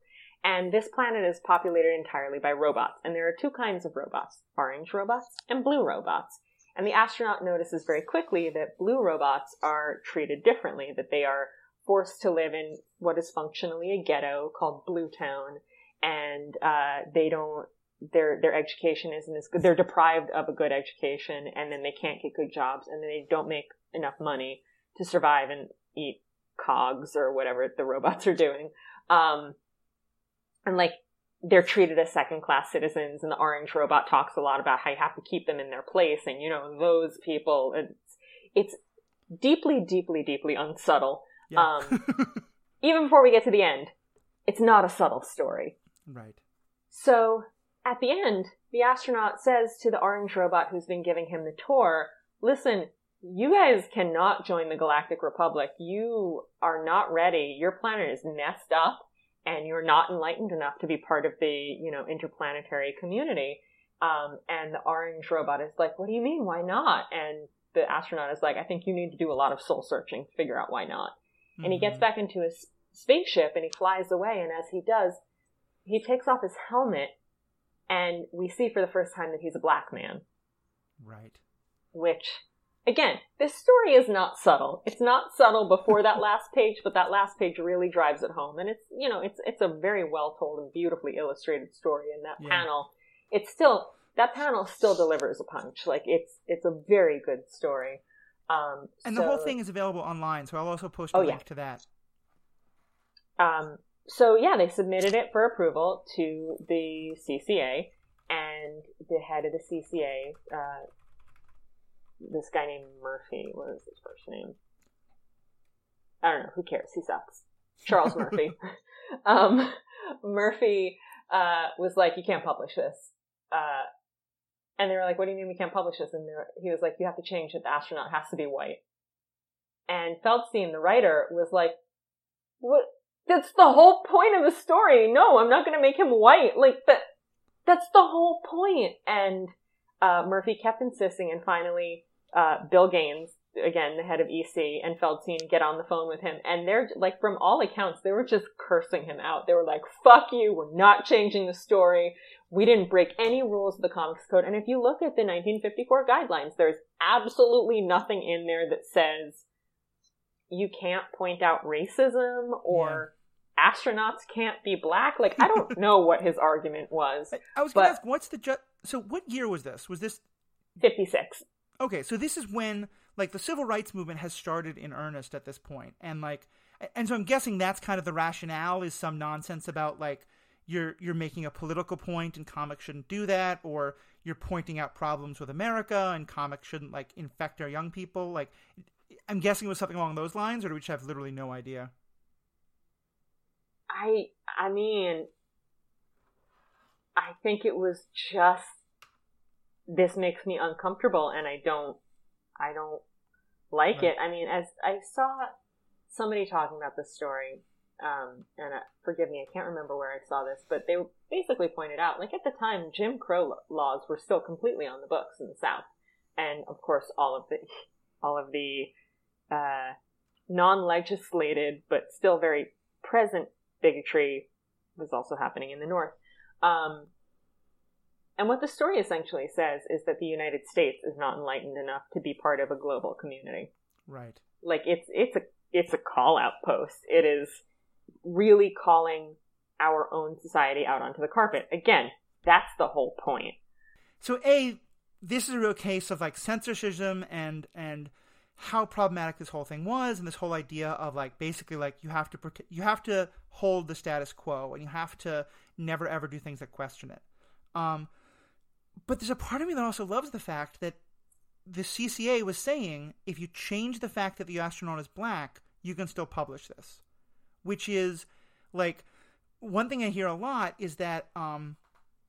And this planet is populated entirely by robots. And there are two kinds of robots orange robots and blue robots. And the astronaut notices very quickly that blue robots are treated differently, that they are forced to live in what is functionally a ghetto called Blue Town. And uh, they don't, their, their education isn't as good. They're deprived of a good education, and then they can't get good jobs, and then they don't make enough money to survive and eat cogs or whatever the robots are doing. Um, and like they're treated as second class citizens and the orange robot talks a lot about how you have to keep them in their place and you know those people it's it's deeply deeply deeply unsubtle Yeah. um, even before we get to the end it's not a subtle story right. so at the end the astronaut says to the orange robot who's been giving him the tour listen you guys cannot join the galactic republic. You are not ready. Your planet is messed up and you're not enlightened enough to be part of the you know interplanetary community. Um, and the orange robot is like what do you mean? Why not? And the astronaut is like i think you need to do a lot of soul searching to figure out why not. And he gets Mhm. back into his spaceship and he flies away and as he does he takes off his helmet and we see for the first time that he's a black man Right. which again this story is not subtle it's not subtle before that last page but that last page really drives it home and it's you know it's it's a very well told and beautifully illustrated story and that Yeah. panel it's still that panel still delivers a punch like it's it's a very good story um And the whole thing is available online, so I'll also post a Oh, link yeah. to that. Um, so yeah, they submitted it for approval to the CCA, and the head of the CCA, uh, this guy named Murphy, what is his first name? I don't know. Who cares? He sucks. Charles Murphy. um, Murphy uh, was like, "You can't publish this," uh, and they were like, "What do you mean we can't publish this?" And were- he was like, "You have to change it. The astronaut has to be white." And Feldstein, the writer, was like, "What? That's the whole point of the story. No, I'm not going to make him white. Like that. That's the whole point." And uh, Murphy kept insisting, and finally, uh, Bill Gaines, again the head of EC, and Feldstein get on the phone with him, and they're like, from all accounts, they were just cursing him out. They were like, "Fuck you! We're not changing the story. We didn't break any rules of the comics code." And if you look at the 1954 guidelines, there's absolutely nothing in there that says you can't point out racism or astronauts can't be black. Like, I don't know what his argument was. I, I was going to ask, what's the ju- so? What year was this? Was this 56. okay? So this is when like the civil rights movement has started in earnest at this point, and like, and so I'm guessing that's kind of the rationale is some nonsense about like you're you're making a political point and comics shouldn't do that, or you're pointing out problems with America and comics shouldn't like infect our young people. Like, I'm guessing it was something along those lines, or do we just have literally no idea? I I mean I think it was just this makes me uncomfortable and I don't I don't like Right. it. I mean, as I saw somebody talking about this story, um, and uh, forgive me, I can't remember where I saw this, but they basically pointed out, like at the time, Jim Crow laws were still completely on the books in the South, and of course, all of the all of the uh, non-legislated but still very present bigotry was also happening in the North. Um, and what the story essentially says is that the United States is not enlightened enough to be part of a global community. Right. Like it's it's a it's a call out post. It is really calling our own society out onto the carpet. Again, that's the whole point. So a this is a real case of like censorship and and how problematic this whole thing was and this whole idea of like basically like you have to protect, you have to hold the status quo and you have to never ever do things that question it. Um, but there's a part of me that also loves the fact that the CCA was saying if you change the fact that the astronaut is black, you can still publish this, which is like one thing I hear a lot is that um,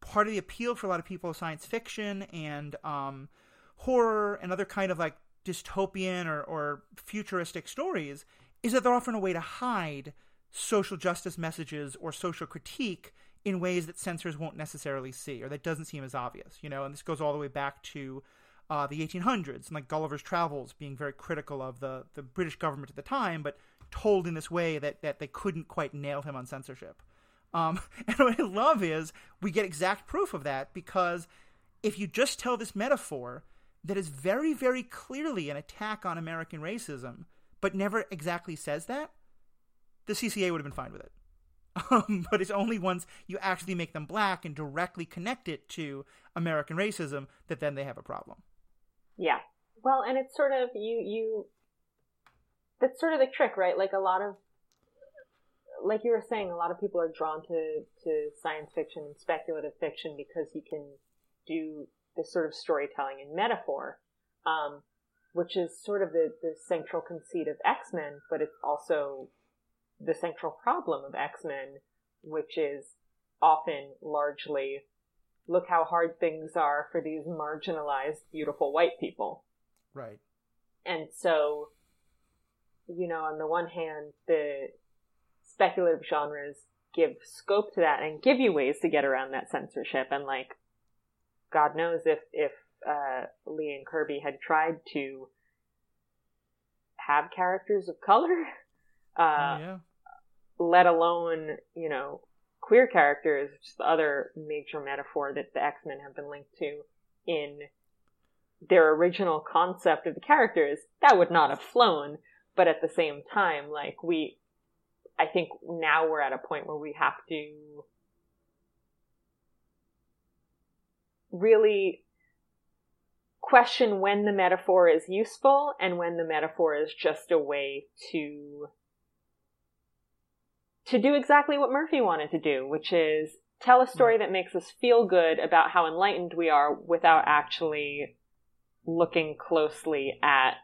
part of the appeal for a lot of people of science fiction and um, horror and other kind of like dystopian or, or futuristic stories is that they're often a way to hide social justice messages or social critique in ways that censors won't necessarily see or that doesn't seem as obvious, you know, and this goes all the way back to uh, the 1800s and like Gulliver's Travels being very critical of the, the British government at the time, but told in this way that, that they couldn't quite nail him on censorship. Um, and what I love is we get exact proof of that because if you just tell this metaphor that is very, very clearly an attack on American racism, but never exactly says that, the CCA would have been fine with it. Um, but it's only once you actually make them black and directly connect it to American racism that then they have a problem. Yeah. Well, and it's sort of you you that's sort of the trick, right? Like a lot of like you were saying, a lot of people are drawn to to science fiction and speculative fiction because you can do this sort of storytelling and metaphor, um, which is sort of the, the central conceit of X Men, but it's also the central problem of X Men, which is often largely look how hard things are for these marginalized, beautiful white people. Right. And so, you know, on the one hand, the speculative genres give scope to that and give you ways to get around that censorship. And like, God knows if, if, uh, Lee and Kirby had tried to have characters of color, uh, oh, yeah. let alone, you know, queer characters, which is the other major metaphor that the X Men have been linked to in their original concept of the characters, that would not have flown. But at the same time, like we, I think now we're at a point where we have to really question when the metaphor is useful and when the metaphor is just a way to to do exactly what Murphy wanted to do, which is tell a story that makes us feel good about how enlightened we are without actually looking closely at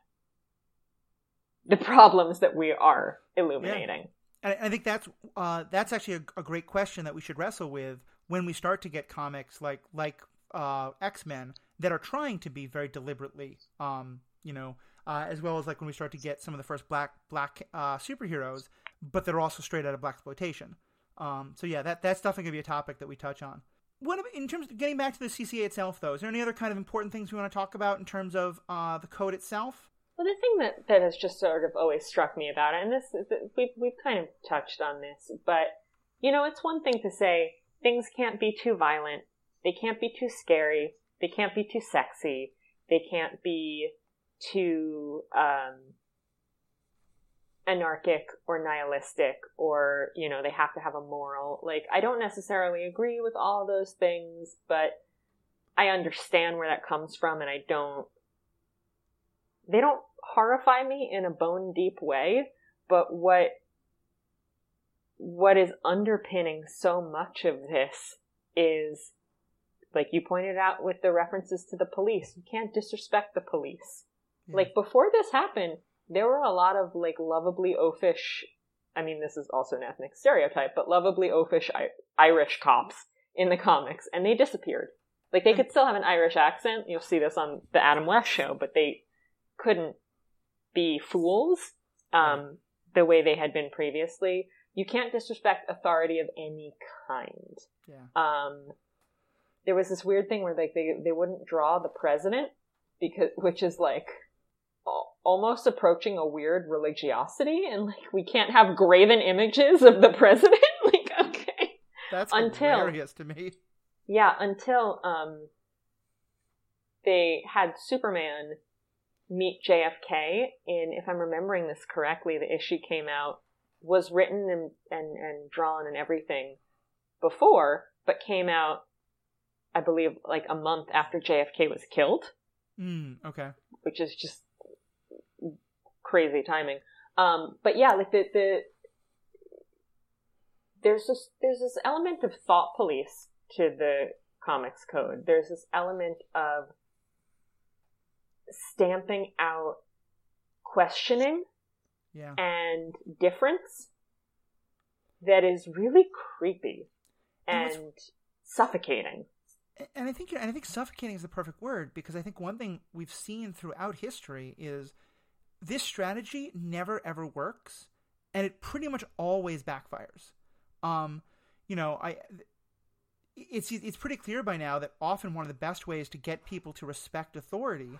the problems that we are illuminating. Yeah. I think that's uh, that's actually a, a, great question that we should wrestle with when we start to get comics like like uh, X Men that are trying to be very deliberately, um, you know, uh, as well as like when we start to get some of the first black black uh, superheroes but they're also straight out of blaxploitation. Um, so yeah, that that's definitely gonna be a topic that we touch on. What in terms of getting back to the CCA itself, though? Is there any other kind of important things we want to talk about in terms of uh, the code itself? Well, the thing that, that has just sort of always struck me about it, and this we've we've kind of touched on this, but you know, it's one thing to say things can't be too violent, they can't be too scary, they can't be too sexy, they can't be too um, anarchic or nihilistic or you know they have to have a moral. Like i don't necessarily agree with all those things but i understand where that comes from and i don't they don't horrify me in a bone deep way but what what is underpinning so much of this is like you pointed out with the references to the police you can't disrespect the police yeah. like before this happened there were a lot of like lovably oafish I mean, this is also an ethnic stereotype, but lovably oafish I- Irish cops in the comics, and they disappeared. Like, they could still have an Irish accent. You'll see this on the Adam West show, but they couldn't be fools um, the way they had been previously. You can't disrespect authority of any kind. Yeah. Um, there was this weird thing where like they they wouldn't draw the president because which is like almost approaching a weird religiosity and like we can't have graven images of the president. Like okay. That's until, hilarious to me. Yeah until um they had superman Meet JFK, in if I'm remembering this correctly, the issue came out was written and, and, and drawn and everything before, but came out, I believe, like a month after JFK was killed. Mm, okay. Which is just crazy timing. Um, but yeah, like the, the there's this there's this element of thought police to the comics code. There's this element of stamping out questioning yeah. and difference that is really creepy and, and suffocating. And I think and I think suffocating is the perfect word because I think one thing we've seen throughout history is this strategy never ever works and it pretty much always backfires. Um, you know, I it's it's pretty clear by now that often one of the best ways to get people to respect authority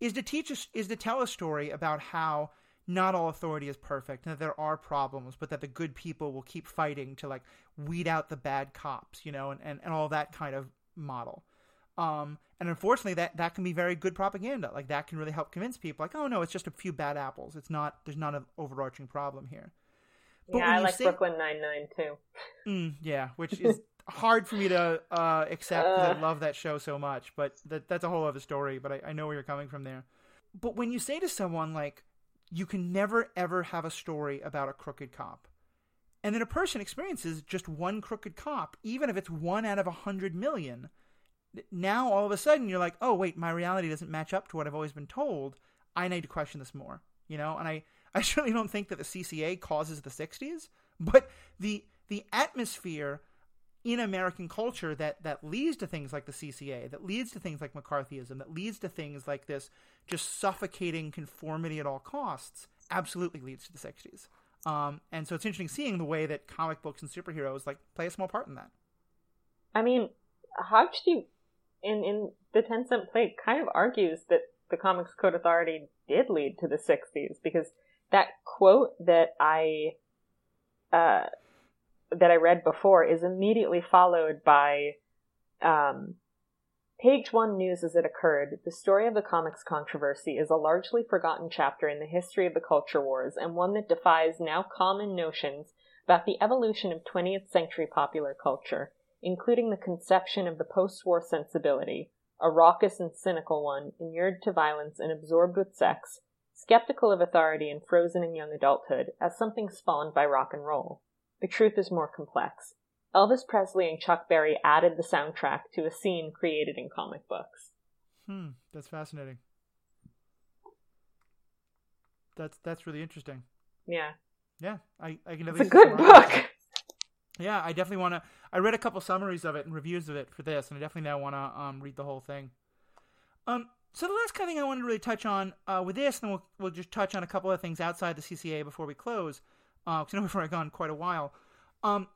is to teach us is to tell a story about how not all authority is perfect and that there are problems, but that the good people will keep fighting to like weed out the bad cops, you know, and, and, and all that kind of model. Um, and unfortunately, that, that can be very good propaganda. Like that can really help convince people, like, oh no, it's just a few bad apples. It's not. There's not an overarching problem here. But yeah, I like say, Brooklyn Nine Nine too. Mm, yeah, which is hard for me to uh, accept because uh, I love that show so much. But that, that's a whole other story. But I, I know where you're coming from there. But when you say to someone like, you can never ever have a story about a crooked cop. And then a person experiences just one crooked cop, even if it's one out of a hundred million. Now all of a sudden you're like, oh wait, my reality doesn't match up to what I've always been told. I need to question this more, you know. And I, I certainly don't think that the CCA causes the '60s, but the the atmosphere in American culture that that leads to things like the CCA, that leads to things like McCarthyism, that leads to things like this just suffocating conformity at all costs, absolutely leads to the 60s. Um, and so it's interesting seeing the way that comic books and superheroes like play a small part in that. I mean, Hajdu in in the Ten Cent Plague kind of argues that the Comics Code Authority did lead to the 60s because that quote that I uh, that I read before is immediately followed by um, Page one news as it occurred. The story of the comics controversy is a largely forgotten chapter in the history of the culture wars and one that defies now common notions about the evolution of 20th century popular culture, including the conception of the post war sensibility, a raucous and cynical one, inured to violence and absorbed with sex, skeptical of authority and frozen in young adulthood, as something spawned by rock and roll. The truth is more complex. Elvis Presley and Chuck Berry added the soundtrack to a scene created in comic books. Hmm, that's fascinating. That's that's really interesting. Yeah. Yeah, I I can. It's a good book. Yeah, I definitely want to. I read a couple summaries of it and reviews of it for this, and I definitely now want to um, read the whole thing. Um, so the last kind of thing I wanted to really touch on uh, with this, and then we'll we'll just touch on a couple of things outside the CCA before we close Uh because uh, I know we've already gone quite a while. Um,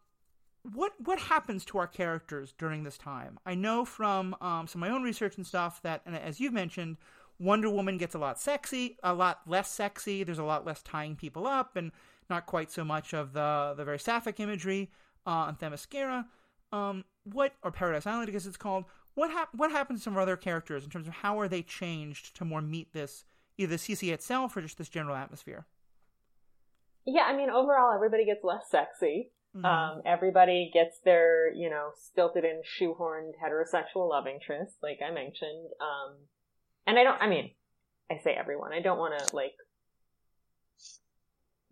what what happens to our characters during this time? I know from um, some of my own research and stuff that, and as you've mentioned, Wonder Woman gets a lot sexy, a lot less sexy. There's a lot less tying people up, and not quite so much of the the very sapphic imagery uh, on Themyscira. Um, what or Paradise Island, I guess it's called. What hap- what happens to some of other characters in terms of how are they changed to more meet this either the CC itself or just this general atmosphere? Yeah, I mean, overall, everybody gets less sexy. Mm-hmm. Um, everybody gets their, you know, stilted in, shoehorned heterosexual love interest, like I mentioned. Um, and I don't, I mean, I say everyone. I don't want to, like,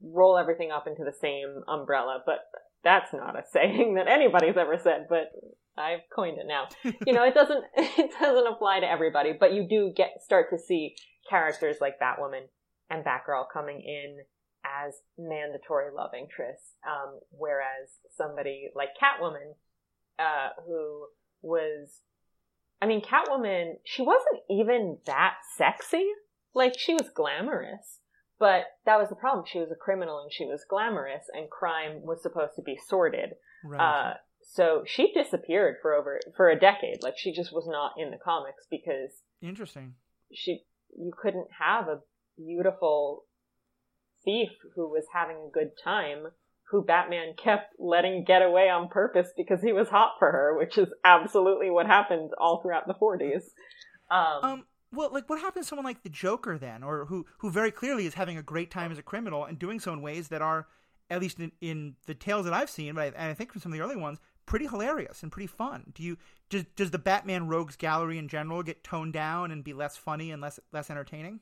roll everything up into the same umbrella, but that's not a saying that anybody's ever said, but I've coined it now. you know, it doesn't, it doesn't apply to everybody, but you do get, start to see characters like Batwoman and Batgirl coming in as mandatory love interests, um, whereas somebody like Catwoman, uh, who was, I mean, Catwoman, she wasn't even that sexy. Like, she was glamorous, but that was the problem. She was a criminal and she was glamorous, and crime was supposed to be sordid. Right. Uh, so she disappeared for over for a decade. Like she just was not in the comics because interesting. She you couldn't have a beautiful thief who was having a good time, who Batman kept letting get away on purpose because he was hot for her, which is absolutely what happened all throughout the 40s. Um, um Well, like what happens to someone like the Joker then, or who who very clearly is having a great time as a criminal and doing so in ways that are, at least in, in the tales that I've seen, but I, and I think from some of the early ones, pretty hilarious and pretty fun. Do you does does the Batman Rogues Gallery in general get toned down and be less funny and less less entertaining?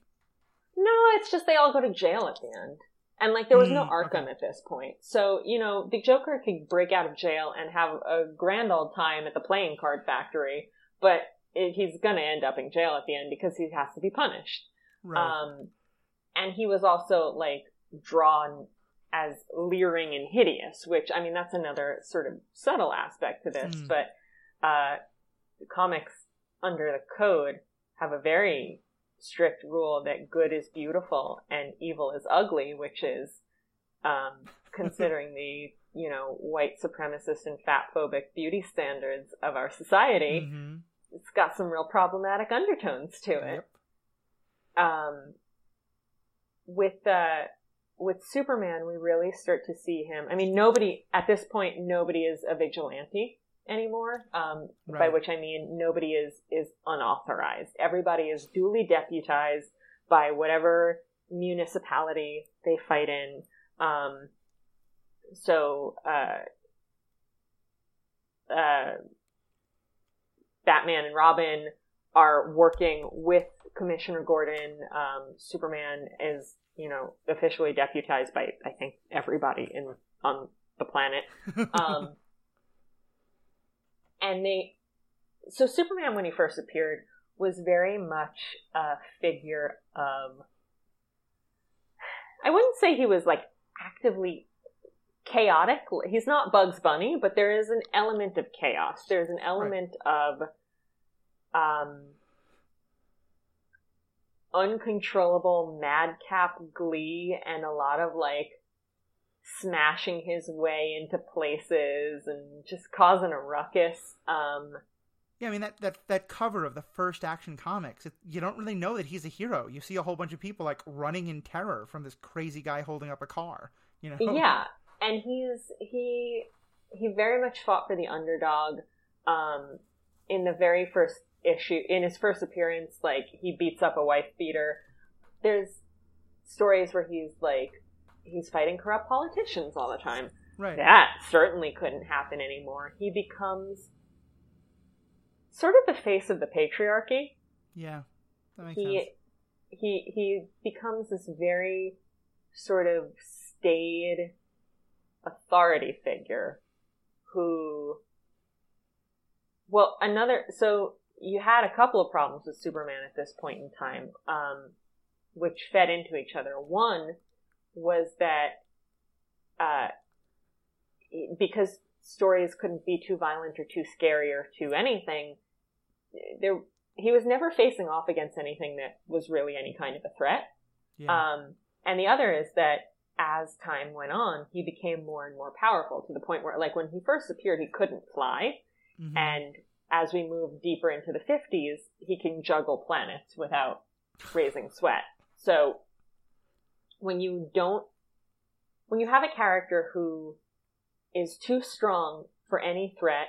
No, it's just they all go to jail at the end. And like there was no Mm, Arkham at this point. So, you know, the Joker could break out of jail and have a grand old time at the playing card factory, but it, he's gonna end up in jail at the end because he has to be punished. Right. Um, and he was also like drawn as leering and hideous, which I mean that's another sort of subtle aspect to this. Hmm. But uh, the comics under the code have a very strict rule that good is beautiful and evil is ugly, which is um, considering the you know white supremacist and fat phobic beauty standards of our society. hmm It's got some real problematic undertones to it Yep. um, with uh, with Superman, we really start to see him. I mean, nobody at this point, nobody is a vigilante anymore. Um, By which I mean, nobody is is unauthorized. Everybody is duly deputized by whatever municipality they fight in. Um, so, uh, uh, Batman and Robin are working with Commissioner Gordon. Um, Superman is, you know, officially deputized by I think everybody in on the planet. Um, and they, so Superman when he first appeared was very much a figure of. I wouldn't say he was like actively chaotic. He's not Bugs Bunny, but there is an element of chaos. There's an element of um, uncontrollable madcap glee and a lot of like smashing his way into places and just causing a ruckus. Um, Yeah, I mean that, that that cover of the first Action Comics, it, you don't really know that he's a hero. You see a whole bunch of people like running in terror from this crazy guy holding up a car. You know? yeah and he's he he very much fought for the underdog um in the very first issue in his first appearance like he beats up a wife beater there's stories where he's like he's fighting corrupt politicians all the time Right. that certainly couldn't happen anymore he becomes sort of the face of the patriarchy Yeah. That makes he sense. he he becomes this very sort of staid authority figure who well another so you had a couple of problems with superman at this point in time um, which fed into each other one was that uh, because stories couldn't be too violent or too scary or too anything there he was never facing off against anything that was really any kind of a threat Yeah. um, and the other is that as time went on, he became more and more powerful to the point where, like, when he first appeared, he couldn't fly. Mhm. And as we move deeper into the 50s, he can juggle planets without raising sweat. So when you don't, when you have a character who is too strong for any threat,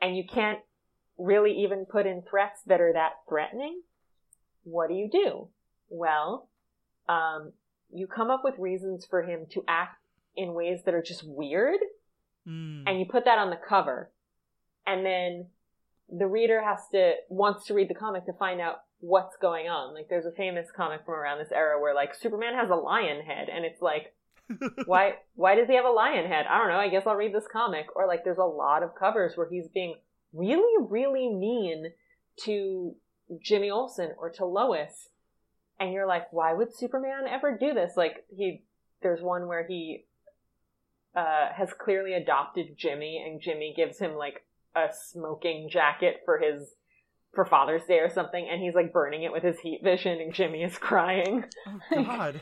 and you can't really even put in threats that are that threatening, what do you do? Well, um, you come up with reasons for him to act in ways that are just weird, Mm. and you put that on the cover, and then the reader has to wants to read the comic to find out what's going on. Like, there's a famous comic from around this era where like Superman has a lion head, and it's like, why why does he have a lion head? I don't know. I guess I'll read this comic. Or like, there's a lot of covers where he's being really, really mean to Jimmy Olsen or to Lois, and you're like, why would Superman ever do this? Like, he there's one where he uh, has clearly adopted Jimmy, and Jimmy gives him like a smoking jacket for his for Father's Day or something, and he's like burning it with his heat vision, and Jimmy is crying. oh God.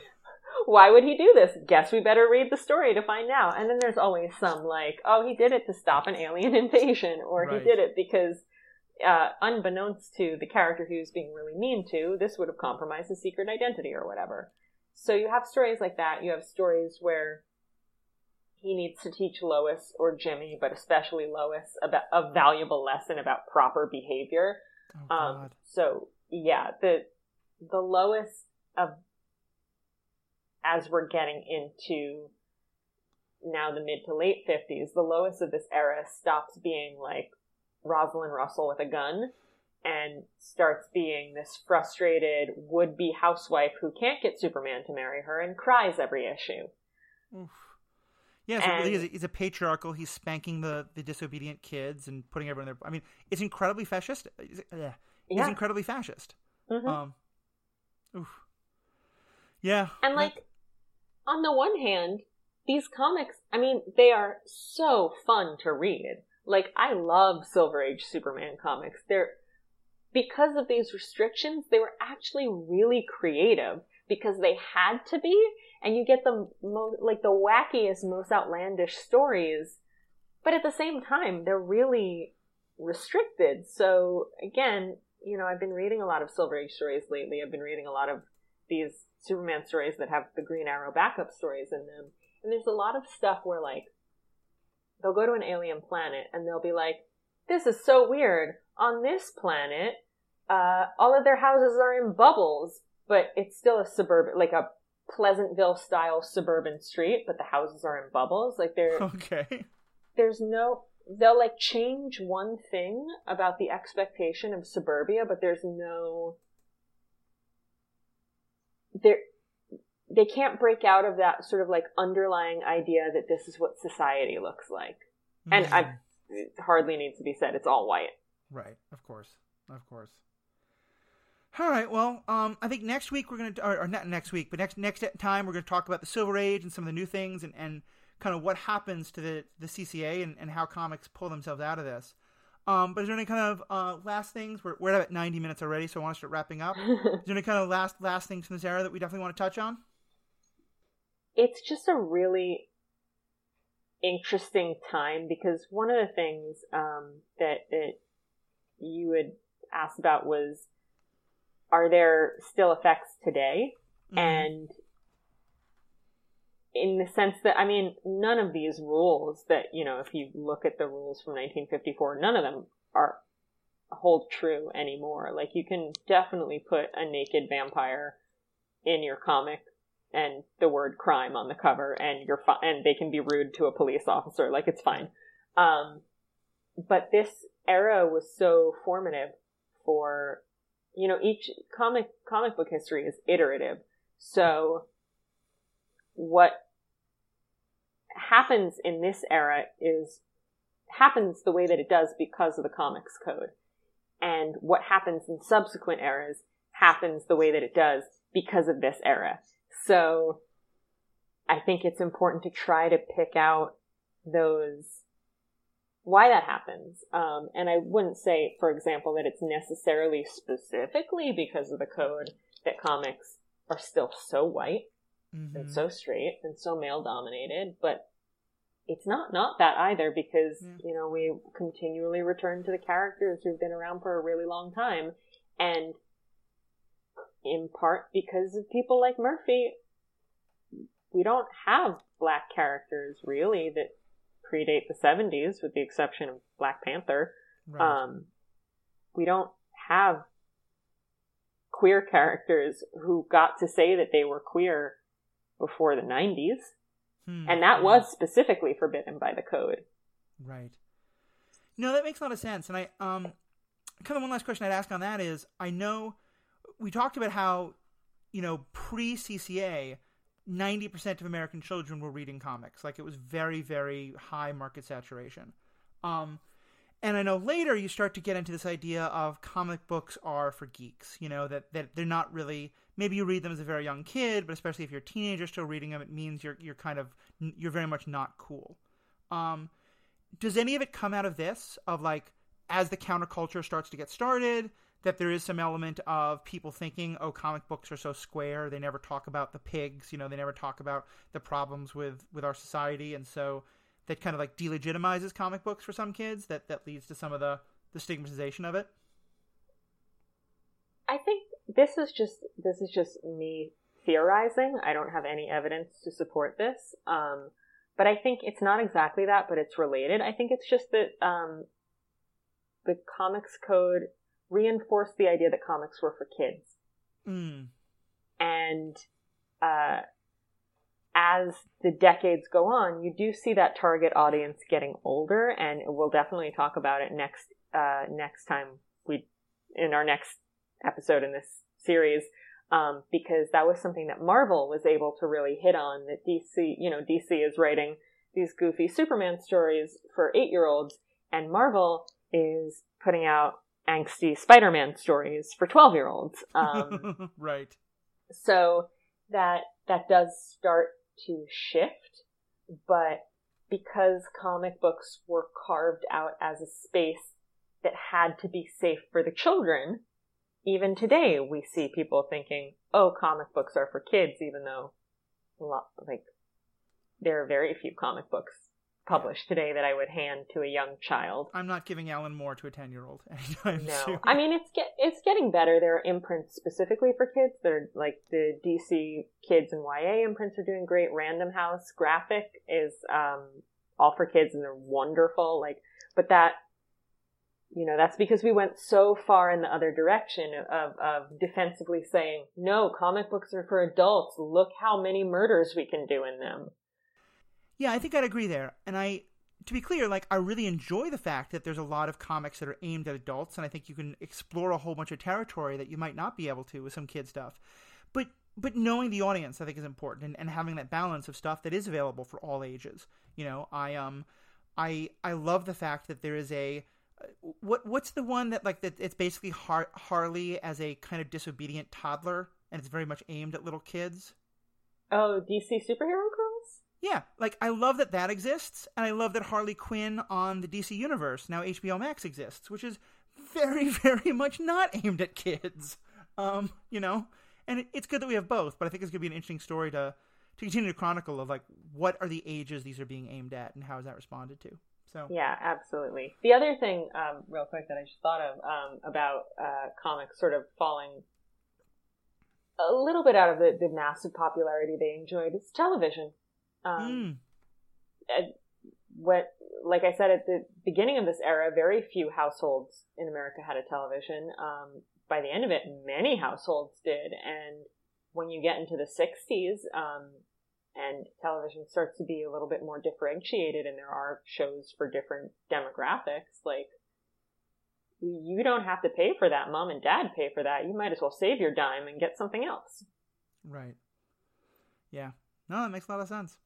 Why would he do this? Guess we better read the story to find out. And then there's always some like, oh, he did it to stop an alien invasion, or Right. he did it because, uh, unbeknownst to the character he was being really mean to, this would have compromised his secret identity or whatever. So you have stories like that. You have stories where he needs to teach Lois or Jimmy, but especially Lois, about a valuable lesson about proper behavior. Oh Um, so yeah, the the Lois of as we're getting into now the mid to late 50s, the Lois of this era stops being like Rosalind Russell with a gun and starts being this frustrated would be housewife who can't get Superman to marry her and cries every issue. Oof. Yeah, so and, he's, a, patriarchal. He's spanking the, the disobedient kids and putting everyone there. I mean, it's incredibly fascist. It's, yeah. incredibly fascist. Mm-hmm. Um, oof. Yeah. And like, on the one hand, these comics, I mean, they are so fun to read. Like, I love Silver Age Superman comics. They're, because of these restrictions, they were actually really creative because they had to be, and you get the most, like the wackiest, most outlandish stories, but at the same time, they're really restricted. So again, you know, I've been reading a lot of Silver Age stories lately. I've been reading a lot of these Superman stories that have the Green Arrow backup stories in them. And there's a lot of stuff where like they'll go to an alien planet and they'll be like, "This is so weird. On this planet, uh, all of their houses are in bubbles, but it's still a suburban, like a Pleasantville style suburban street, but the houses are in bubbles. Like they're okay. There's no. They'll like change one thing about the expectation of suburbia, but there's no. There, they can't break out of that sort of like underlying idea that this is what society looks like. Mm-hmm. And I, it hardly needs to be said. It's all white. Right. Of course. Of course. All right. Well, um, I think next week we're gonna, or, or, not next week, but next next time we're gonna talk about the Silver Age and some of the new things and, and kind of what happens to the the CCA and, and how comics pull themselves out of this. Um, but is there any kind of uh, last things? We're, we're at 90 minutes already, so I want to start wrapping up. is there any kind of last last things from this era that we definitely want to touch on? It's just a really interesting time because one of the things um, that that you had asked about was are there still effects today? Mm-hmm. And in the sense that, I mean, none of these rules that, you know, if you look at the rules from 1954, none of them are hold true anymore. Like you can definitely put a naked vampire in your comic and the word crime on the cover and you're fi- and they can be rude to a police officer. Like it's fine. Um, but this era was so formative for you know, each comic comic book history is iterative. So what happens in this era is happens the way that it does because of the comics code. And what happens in subsequent eras happens the way that it does because of this era. So I think it's important to try to pick out those why that happens. Um, and I wouldn't say, for example, that it's necessarily specifically because of the code that comics are still so white mm-hmm. and so straight and so male dominated, but it's not not that either because yeah. you know we continually return to the characters who've been around for a really long time and in part because of people like Murphy we don't have black characters really that predate the 70s, with the exception of Black Panther. Right. Um, we don't have queer characters who got to say that they were queer before the 90s. Hmm. And that was specifically forbidden by the code. Right. No, that makes a lot of sense. And I, um, kind of one last question I'd ask on that is I know we talked about how, you know, pre CCA, 90% of American children were reading comics. Like it was very, very high market saturation. Um, and I know later you start to get into this idea of comic books are for geeks, you know, that, that they're not really, maybe you read them as a very young kid, but especially if you're a teenager still reading them, it means you're, you're kind of, you're very much not cool. Um, does any of it come out of this, of like, as the counterculture starts to get started, that there is some element of people thinking, oh, comic books are so square. They never talk about the pigs. You know, they never talk about the problems with with our society, and so that kind of like delegitimizes comic books for some kids. That that leads to some of the the stigmatization of it. I think this is just this is just me theorizing. I don't have any evidence to support this. Um, but I think it's not exactly that, but it's related. I think it's just that um, the comics code reinforced the idea that comics were for kids. Mm. And uh, as the decades go on, you do see that target audience getting older, and we'll definitely talk about it next uh, next time we in our next episode in this series. Um, because that was something that Marvel was able to really hit on. That DC, you know, DC is writing these goofy Superman stories for eight year olds, and Marvel is putting out angsty Spider Man stories for 12 year olds. Um, right. So that, that does start to shift, but because comic books were carved out as a space that had to be safe for the children, even today we see people thinking, oh, comic books are for kids, even though, like, there are very few comic books published today that I would hand to a young child. I'm not giving Alan Moore to a 10 year old anytime no. soon. I mean, it's get, it's getting better. There are imprints specifically for kids. They're like the DC Kids and YA imprints are doing great. Random House graphic is um, all for kids and they're wonderful. Like, but that you know that's because we went so far in the other direction of of defensively saying no comic books are for adults look how many murders we can do in them yeah, I think I'd agree there. And I, to be clear, like I really enjoy the fact that there's a lot of comics that are aimed at adults, and I think you can explore a whole bunch of territory that you might not be able to with some kid stuff. But but knowing the audience, I think, is important, and, and having that balance of stuff that is available for all ages. You know, I um, I I love the fact that there is a what what's the one that like that it's basically Har- Harley as a kind of disobedient toddler, and it's very much aimed at little kids. Oh, DC superhero girls. Yeah, like I love that that exists, and I love that Harley Quinn on the DC universe now HBO Max exists, which is very, very much not aimed at kids. Um, you know, and it, it's good that we have both, but I think it's gonna be an interesting story to to continue to chronicle of like what are the ages these are being aimed at, and how is that responded to. So yeah, absolutely. The other thing, um, real quick, that I just thought of um, about uh, comics sort of falling a little bit out of the, the massive popularity they enjoyed is television. Um, mm. what, like I said at the beginning of this era, very few households in America had a television. Um, by the end of it, many households did. And when you get into the 60s, um, and television starts to be a little bit more differentiated and there are shows for different demographics, like, you don't have to pay for that. Mom and dad pay for that. You might as well save your dime and get something else. Right. Yeah. No, that makes a lot of sense.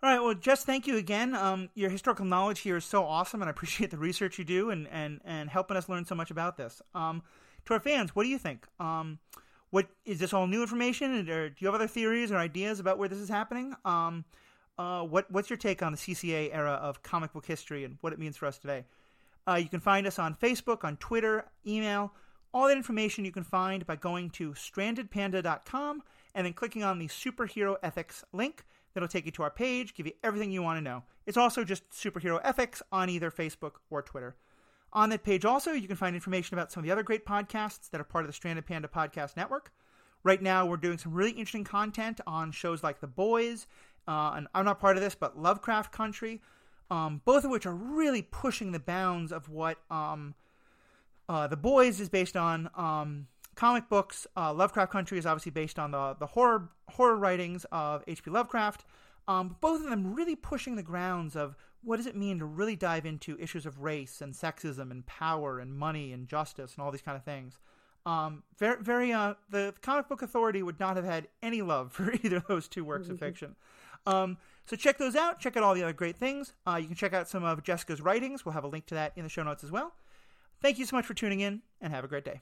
All right. Well, Jess, thank you again. Um, your historical knowledge here is so awesome, and I appreciate the research you do and, and, and helping us learn so much about this. Um, to our fans, what do you think? Um, what is this all new information, or do you have other theories or ideas about where this is happening? Um, uh, what what's your take on the CCA era of comic book history and what it means for us today? Uh, you can find us on Facebook, on Twitter, email. All that information you can find by going to strandedpanda.com and then clicking on the superhero ethics link. That'll take you to our page, give you everything you want to know. It's also just superhero ethics on either Facebook or Twitter. On that page, also, you can find information about some of the other great podcasts that are part of the Stranded Panda Podcast Network. Right now, we're doing some really interesting content on shows like The Boys, uh, and I'm not part of this, but Lovecraft Country, um, both of which are really pushing the bounds of what um, uh, The Boys is based on. Um, comic books. Uh, Lovecraft Country is obviously based on the the horror horror writings of H.P. Lovecraft. Um, both of them really pushing the grounds of what does it mean to really dive into issues of race and sexism and power and money and justice and all these kind of things. Um, very, very. Uh, the Comic Book Authority would not have had any love for either of those two works mm-hmm. of fiction. Um, so check those out. Check out all the other great things. Uh, you can check out some of Jessica's writings. We'll have a link to that in the show notes as well. Thank you so much for tuning in, and have a great day.